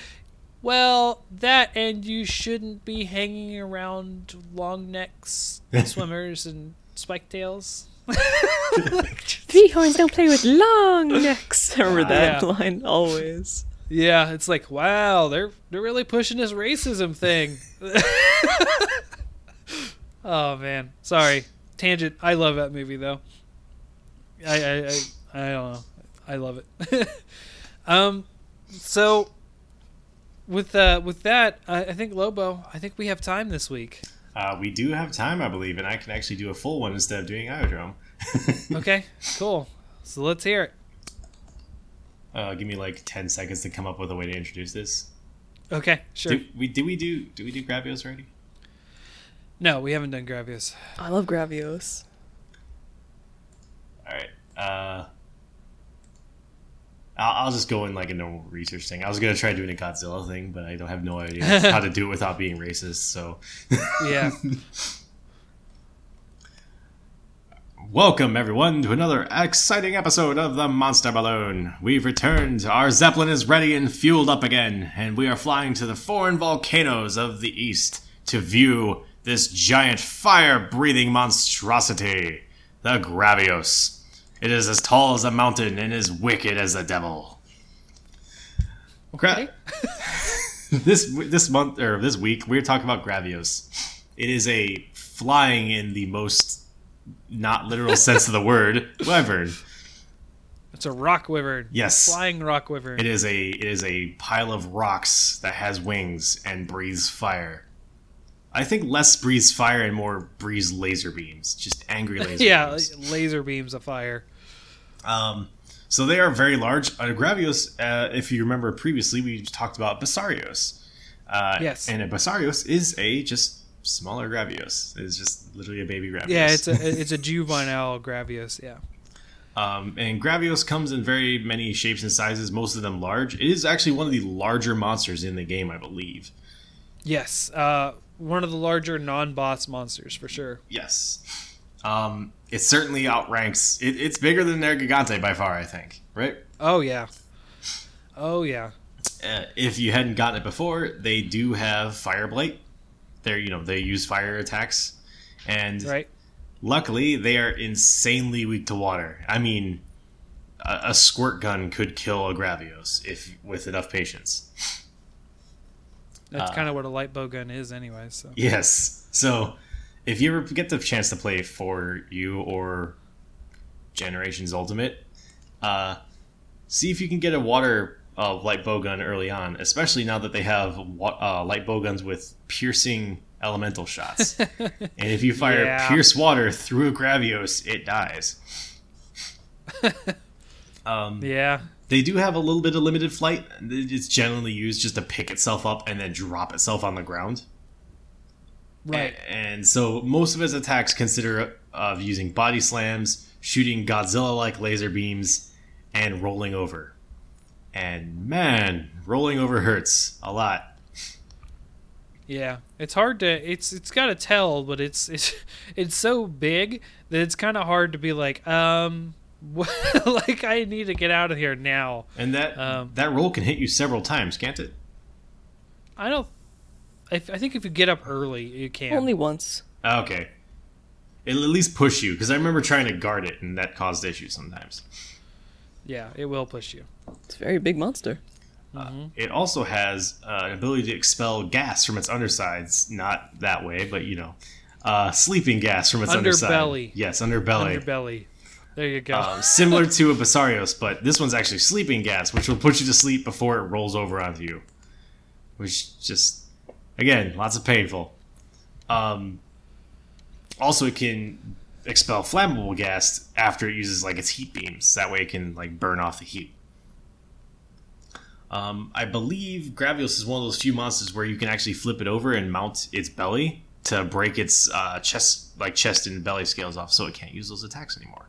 well, that and you shouldn't be hanging around long necks, swimmers, and spike tails. Three horns don't play with long necks. Remember that Yeah. line always. Yeah, it's like, wow, they're they're really pushing this racism thing. oh man, sorry, tangent. I love that movie though. I I I, I don't know. I love it. um, so with uh with that, I, I think Lobo. I think we have time this week. Uh, we do have time, I believe, and I can actually do a full one instead of doing Iodrome. Okay, cool. So let's hear it. Uh, give me like ten seconds to come up with a way to introduce this. Okay, sure. Did we did we do did we do Gravios already? no, we haven't done Gravios. I love Gravios. All right. Uh, I'll, I'll just go in like a normal research thing. I was gonna try doing a Godzilla thing, but I don't have no idea how to do it without being racist. So, Yeah. welcome everyone to another exciting episode of the Monster Balloon. We've returned. Our zeppelin is ready and fueled up again, and we are flying to the foreign volcanoes of the east to view this giant fire-breathing monstrosity, the Gravios. It is as tall as a mountain and as wicked as the devil. Gra- Okay. this this month or this week we're talking about Gravios. It is a flying in the most not literal sense of the word wyvern. It's a rock wyvern. Yes. Flying rock wyvern. It is a it is a pile of rocks that has wings and breathes fire. I think less breathes fire and more breathes laser beams, just angry laser yeah, beams. laser beams of fire. Um, so they are very large. Uh, Gravios, uh, if you remember previously, we talked about Basarios. Uh, Yes. And a Basarios is a just smaller Gravios. It's just literally a baby Gravios. Yeah, it's a it's a juvenile Gravios. Yeah. Um, and Gravios comes in very many shapes and sizes, most of them large. It is actually one of the larger monsters in the game, I believe. Yes. Uh, one of the larger non-boss monsters for sure. Yes. Um, it certainly outranks. It, it's bigger than Nergigante by far, I think. Right? Oh yeah. Oh yeah. Uh, if you hadn't gotten it before, they do have Fire Blight. They're you know they use fire attacks, and Right. luckily they are insanely weak to water. I mean, a, a squirt gun could kill a Gravios if with enough patience. That's Uh, kind of what a light bow gun is, anyway. So. Yes. So, if you ever get the chance to play 4U or Generations Ultimate, uh, see if you can get a water uh, light bow gun early on, especially now that they have uh, light bow guns with piercing elemental shots. and if you fire Yeah. pierce water through a Gravios, it dies. um, Yeah. they do have a little bit of limited flight. It's generally used just to pick itself up and then drop itself on the ground. Right. A- And so most of his attacks consider of using body slams, shooting Godzilla-like laser beams, and rolling over. And man, rolling over hurts a lot. Yeah, it's hard to it's it's got to tell, but it's it's it's so big that it's kind of hard to be like um like I need to get out of here now. And that Um, that roll can hit you several times, can't it? I don't. I, I think if you get up early, you can. Only once. Okay. It'll at least push you because I remember trying to guard it and that caused issues sometimes. yeah, it will push you. It's a very big monster. It also has uh, an ability to expel gas from its undersides. Not that way, but you know, uh, sleeping gas from its underside. Underbelly. Yes, underbelly. Underbelly. There you go. Um, similar to a Basarios, but this one's actually sleeping gas, which will put you to sleep before it rolls over onto you. Which just, again, lots of painful. Um, also, it can expel flammable gas after it uses like its heat beams. That way, it can like burn off the heat. Um, I believe Gravios is one of those few monsters where you can actually flip it over and mount its belly to break its uh, chest, like chest and belly scales off, so it can't use those attacks anymore.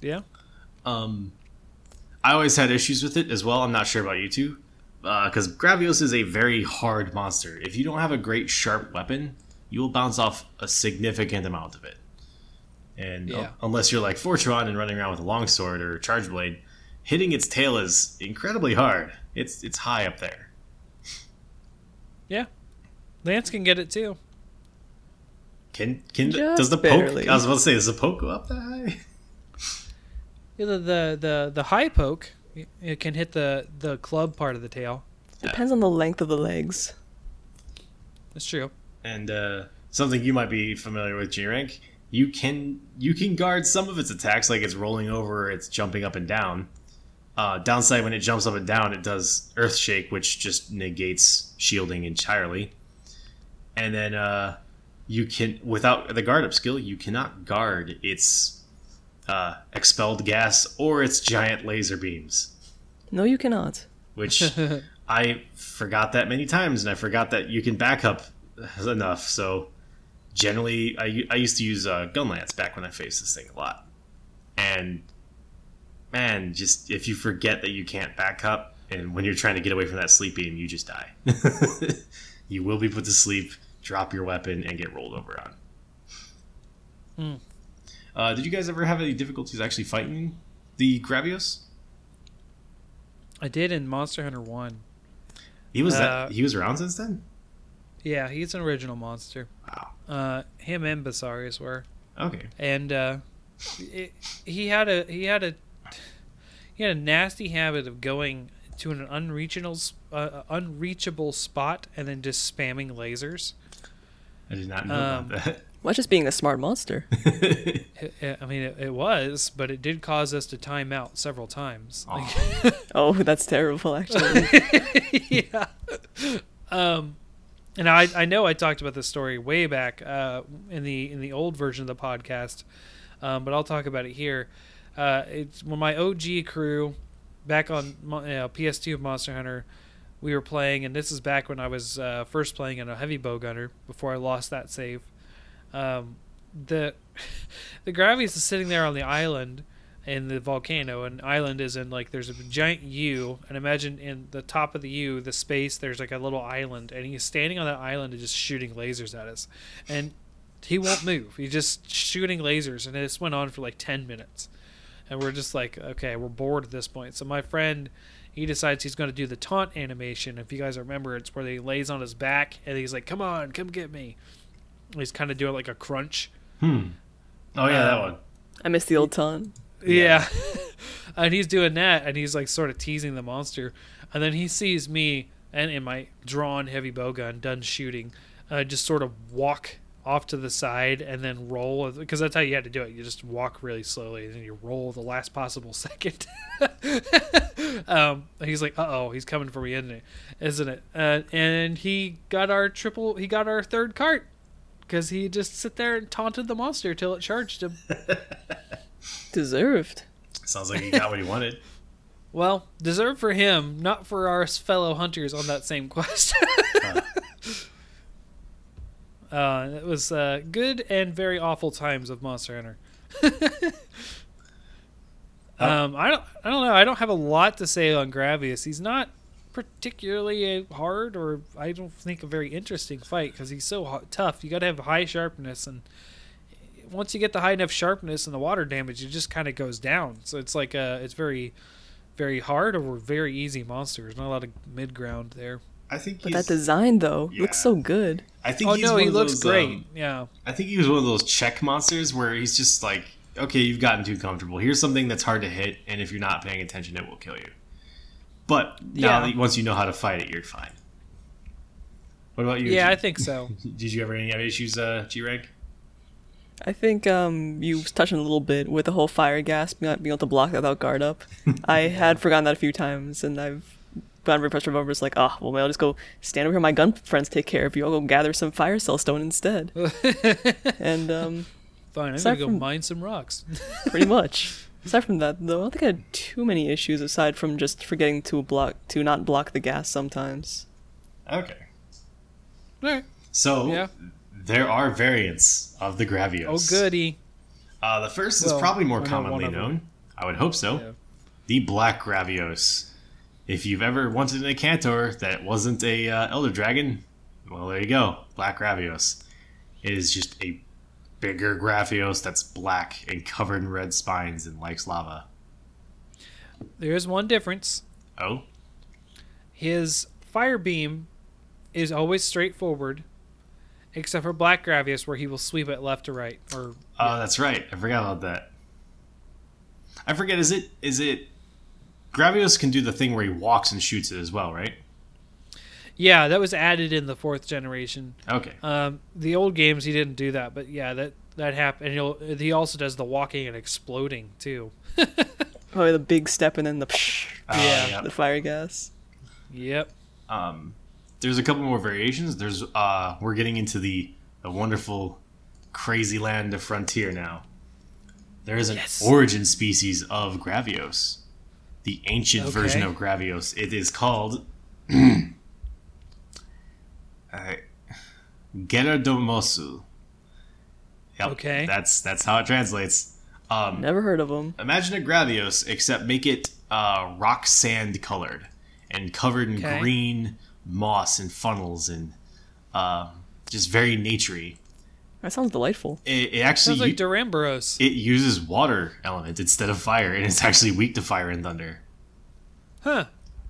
yeah. Um, I always had issues with it as well. I'm not sure about you two, because Gravios is a very hard monster. If you don't have a great sharp weapon, you will bounce off a significant amount of it. And Yeah. unless you're like Fortron and running around with a longsword or a charge blade, hitting its tail is incredibly hard. It's it's high up there. Yeah. Lance can get it too. Can can Just does the poke? barely. I was about to say, does the poke go up that high? Yeah, the, the the the high poke it can hit the the club part of the tail. Depends on the length of the legs. That's true. And uh, something you might be familiar with, G rank. You can you can guard some of its attacks, like it's rolling over, it's jumping up and down. Uh, downside when it jumps up and down, it does Earth Shake, which just negates shielding entirely. And then uh, you can, without the guard up skill, you cannot guard its uh, expelled gas or its giant laser beams No, you cannot. which I forgot that many times, and I forgot that you can back up enough. So generally, I, I used to use uh, gun lance back when I faced this thing a lot, and man, just if you forget that you can't back up, and when you're trying to get away from that sleep beam, you just die. you will be put to sleep, drop your weapon, and get rolled over on. Hmm. Uh, did you guys ever have any difficulties actually fighting the Gravios? I did in Monster Hunter One. He was Uh, that he was around since then. Yeah, he's an original monster. Wow. Uh, him and Basarios were, Okay. and uh, it, he had a he had a he had a nasty habit of going to an unreachable uh, unreachable spot and then just spamming lasers. I did not know Um, about that. Why just being a smart monster? It- it- I mean, it, it was, but it did cause us to time out several times. Aw. Oh, that's terrible, actually. yeah. Um, and I I know I talked about this story way back uh, in the in the old version of the podcast, um, but I'll talk about it here. Uh, it's when my OG crew back on you know, PS2 of Monster Hunter, we were playing, and this is back when I was uh, first playing in a heavy bow gunner before I lost that save. Um, the the Gravios is sitting there on the island in the volcano and island is in like there's a giant U and imagine in the top of the U the space there's like a little island and he's standing on that island and just shooting lasers at us. And he won't move. He's just shooting lasers and this went on for like 10 minutes. And we're just like okay we're bored at this point. So my friend he decides he's going to do the taunt animation. If you guys remember it's where he lays on his back and he's like come on come get me. He's kind of doing like a crunch. Hmm. Oh yeah, that Um, one. I miss the old ton. Yeah. and he's doing that and he's like sort of teasing the monster. And then he sees me and in my drawn heavy bow gun done shooting, uh, just sort of walk off to the side and then roll because that's how you had to do it. You just walk really slowly and then you roll the last possible second. um, he's like, "Uh oh, he's coming for me, isn't it? Isn't it?" Uh, and he got our triple. He got our third cart because he just sit there and taunted the monster till it charged him. Deserved. Sounds like he got what he wanted. Well, deserved for him, not for our fellow hunters on that same quest. uh, it was uh, good and very awful times of Monster Hunter. um, I don't, I don't know. I don't have a lot to say on Gravios. He's not particularly hard, or I don't think a very interesting fight because he's so tough. You got to have high sharpness, and once you get the high enough sharpness and the water damage, it just kind of goes down. So it's like uh, it's very very hard or very easy monsters. Not a lot of mid ground there. I think But that design though looks so good. I think Oh he's no, one he looks those, great. um, yeah. I think he was one of those check monsters where he's just like, okay, you've gotten too comfortable. Here's something that's hard to hit, and if you're not paying attention, it will kill you. But now, Yeah. that- once you know how to fight it, you're fine. What about you? Yeah, I think so. did you ever any have issues, uh, G rank? I think um, you touched on a little bit with the whole fire gas being being able to block without guard up. I had forgotten that a few times, and I've gotten very frustrated over. It's like, oh, well, maybe I'll just go stand over here. My gun friends take care of you. I'll go gather some fire cell stone instead. and um, Fine, I'm Aside gonna go from- mine some rocks. pretty much. Aside from that, though, I don't think I had too many issues aside from just forgetting to block to not block the gas sometimes. Okay. Alright. So Yeah. There are variants of the Gravios. Oh goody. Uh, the first is probably more commonly one of them. known. I would hope so. Yeah. The Black Gravios. If you've ever wanted an Cantor that wasn't a uh, Elder Dragon, well, there you go. Black Gravios. It is just a bigger Gravios that's black and covered in red spines and likes lava. There is one difference. Oh? His fire beam is always straightforward, except for Black Gravios, where he will sweep it left to right. Or Oh, that's right. I forgot about that. I forget. Is it? Is it? Gravios can do the thing where he walks and shoots it as well, right? yeah, that was added in the fourth generation. Okay. Um, the old games he didn't do that, but yeah, that that happened. And he'll, he also does the walking and exploding too. Probably the big step and then the psh, Uh, Yeah. the fire gas. Yep. um, there's a couple more variations. There's uh, we're getting into the the wonderful, crazy land of frontier now. There is an Yes. origin species of Gravios, the ancient Okay. version of Gravios. It is called uh, Gureadomosu. Yep, Okay. that's that's how it translates. Um, Never heard of them. Imagine a Gravios, except make it uh, rock sand colored and covered in Okay. green moss and funnels and uh, just very naturey. That sounds delightful. It, it actually Sounds like u- Duramboros. it uses water element instead of fire, and it's actually weak to fire and thunder. Huh.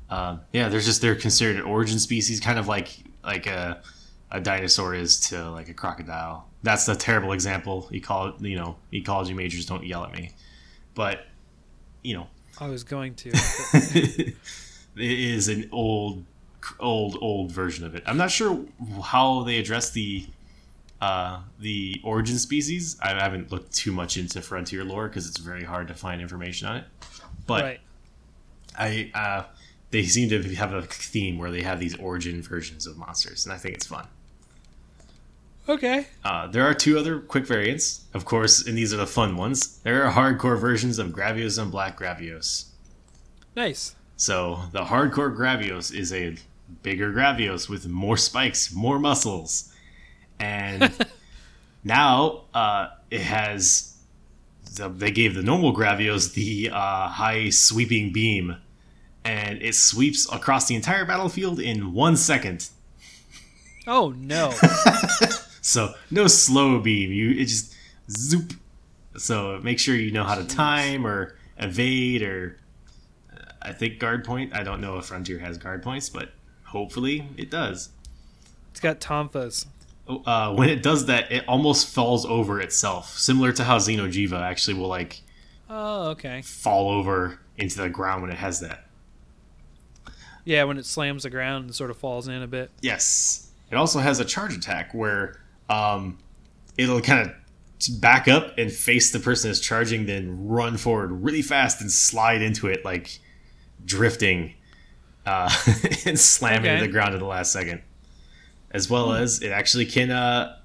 Um, yeah, there's just they're considered an origin species, kind of like like a a dinosaur is to like a crocodile. That's the terrible example. Ecolo- you know, ecology majors don't yell at me, but you know, I was going to. it is an old, old, old version of it. I'm not sure how they address the uh, the origin species. I haven't looked too much into frontier lore because it's very hard to find information on it. But right. I uh, they seem to have a theme where they have these origin versions of monsters, and I think it's fun. Okay. Uh, there are two other quick variants, of course, and these are the fun ones. There are hardcore versions of Gravios and Black Gravios. Nice. So the hardcore Gravios is a bigger Gravios with more spikes, more muscles, and now uh, it has. The, they gave the normal Gravios the uh, high sweeping beam, and it sweeps across the entire battlefield in one second. Oh no. So no slow beam. You it just zoop. So make sure you know how to time or evade or I think guard point. I don't know if Frontier has guard points, but hopefully it does. it's got Tonfas. Uh, when it does that, it almost falls over itself, similar to how Xeno'jiiva actually will like Oh, okay. fall over into the ground when it has that. Yeah, when it slams the ground and sort of falls in a bit. Yes. It also has a charge attack where um, it'll kind of back up and face the person that's charging, then run forward really fast and slide into it, like drifting uh, and slam Okay. into the ground at the last second. As well as it actually can, uh,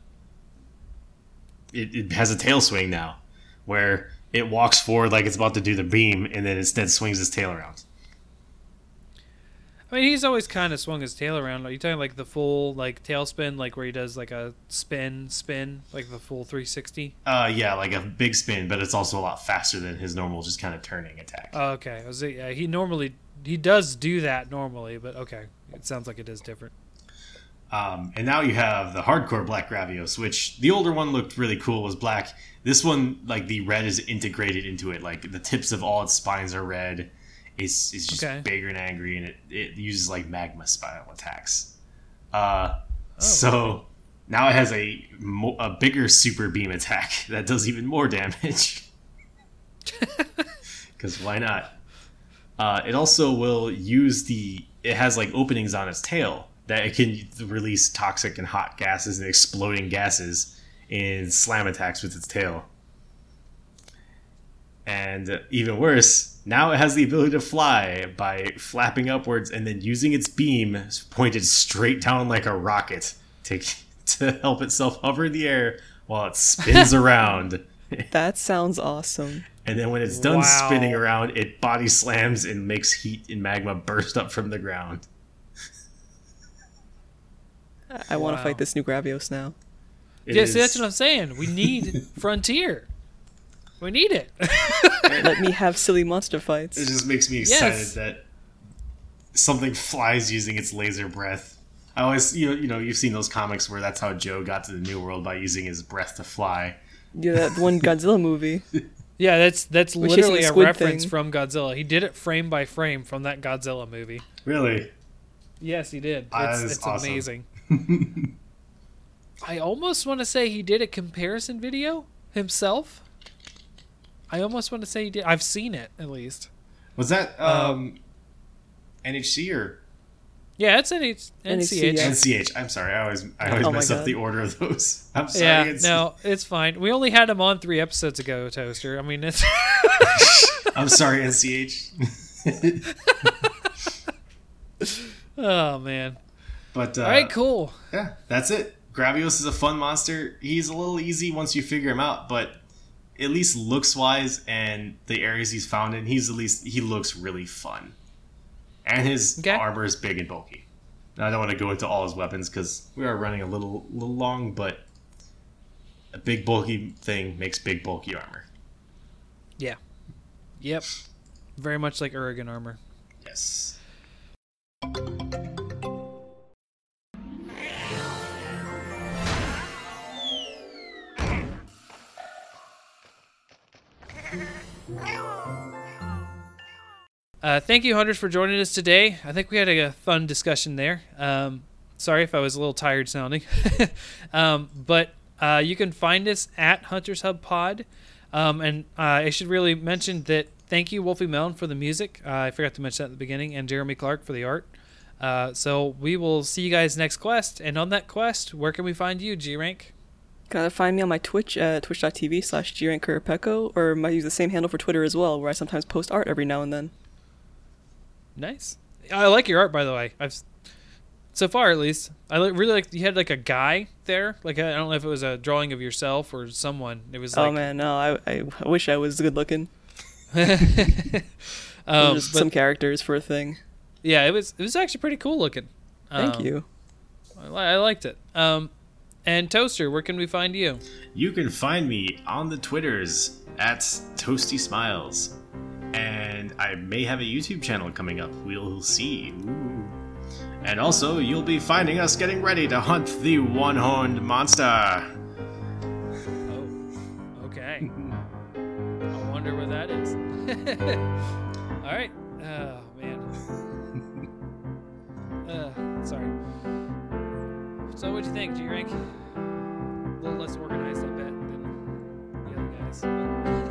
it, it has a tail swing now where it walks forward like it's about to do the beam and then instead swings its tail around. I mean, he's always kind of swung his tail around. Are you talking like the full like tail spin, like where he does like a spin, spin, like the full 360? Uh, yeah, like a big spin, but it's also a lot faster than his normal, just kind of turning attack. Oh, okay. I was, yeah, he normally he does do that normally, but okay, it sounds like it is different. Um, and now you have the hardcore Black Gravios, which the older one looked really cool, was black. This one, like the red is integrated into it. Like the tips of all its spines are red, It's, it's just Okay. bigger and angry, and it, it uses like magma style attacks. Uh, Oh, so now it has a mo- a bigger super beam attack that does even more damage. Because why not? Uh, it also will use the. It has like openings on its tail that it can release toxic and hot gases and exploding gases in slam attacks with its tail. And even worse, now it has the ability to fly by flapping upwards and then using its beam pointed straight down like a rocket to, to help itself hover in the air while it spins around. That sounds awesome. And then when it's done Wow. spinning around, it body slams and makes heat and magma burst up from the ground. I, I want to Wow. fight this new Gravios now. It yeah, see, that's what I'm saying. We need Frontier. We need it. Let me have silly monster fights. It just makes me excited Yes. that something flies using its laser breath. I always, you know, you know, you've seen those comics where that's how Joe got to the New World by using his breath to fly. Yeah, that one Godzilla movie. yeah, that's that's We're literally the a reference thing. from Godzilla. He did it frame by frame from that Godzilla movie. Really? Yes, he did. Ah, It's, that is it's awesome. amazing. I almost want to say he did a comparison video himself. I almost want to say he did. I've seen it at least. Was that um, NHC or Yeah, it's an H- NCH. NCH. NCH? I'm sorry, I always I always Oh mess up the order of those. I'm sorry. Yeah, it's- no, it's fine. We only had him on three episodes ago, Toaster. I mean, it's I'm sorry, NCH. oh man. but uh, All right, cool. Yeah, that's it. Gravios is a fun monster. He's a little easy once you figure him out, but at least looks wise and the areas he's found in, he's at least he looks really fun. And his Okay. armor is big and bulky. Now I don't want to go into all his weapons because we are running a little little long, but a big bulky thing makes big bulky armor. Yeah. Yep. Very much like Uragaan armor. Yes. Uh, thank you, hunters, for joining us today. I think we had a, fun discussion there. Um, sorry if I was a little tired sounding, um, but uh, you can find us at Hunters Hub Pod. Um, and uh, I should really mention that thank you, Wolfie Melon, for the music. Uh, I forgot to mention that at the beginning, and Jeremy Clark for the art. Uh, so we will see you guys next quest. And on that quest, where can we find you, G Rank? Gotta find me on my Twitch at twitch.tv slash grankqurupeco, or might use the same handle for Twitter as well, where I sometimes post art every now and then. Nice. I like your art, by the way. I've so far at least. I really like you had like a guy there. Like I don't know if it was a drawing of yourself or someone. It was oh man, no, I, I, wish I was good looking. um, just but some characters for a thing. yeah, it was it was actually pretty cool looking. Thank Um, you. I, I liked it. Um, and Toaster, where can we find you? You can find me on the Twitters at Toasty Smiles. And I may have a YouTube channel coming up. We'll see. Ooh. And also, you'll be finding us getting ready to hunt the one horned monster. Oh, okay. I wonder where that is. All right. Oh man. Uh. So, what'd you think, G Rank? A little less organized, I bet, than the other guys. But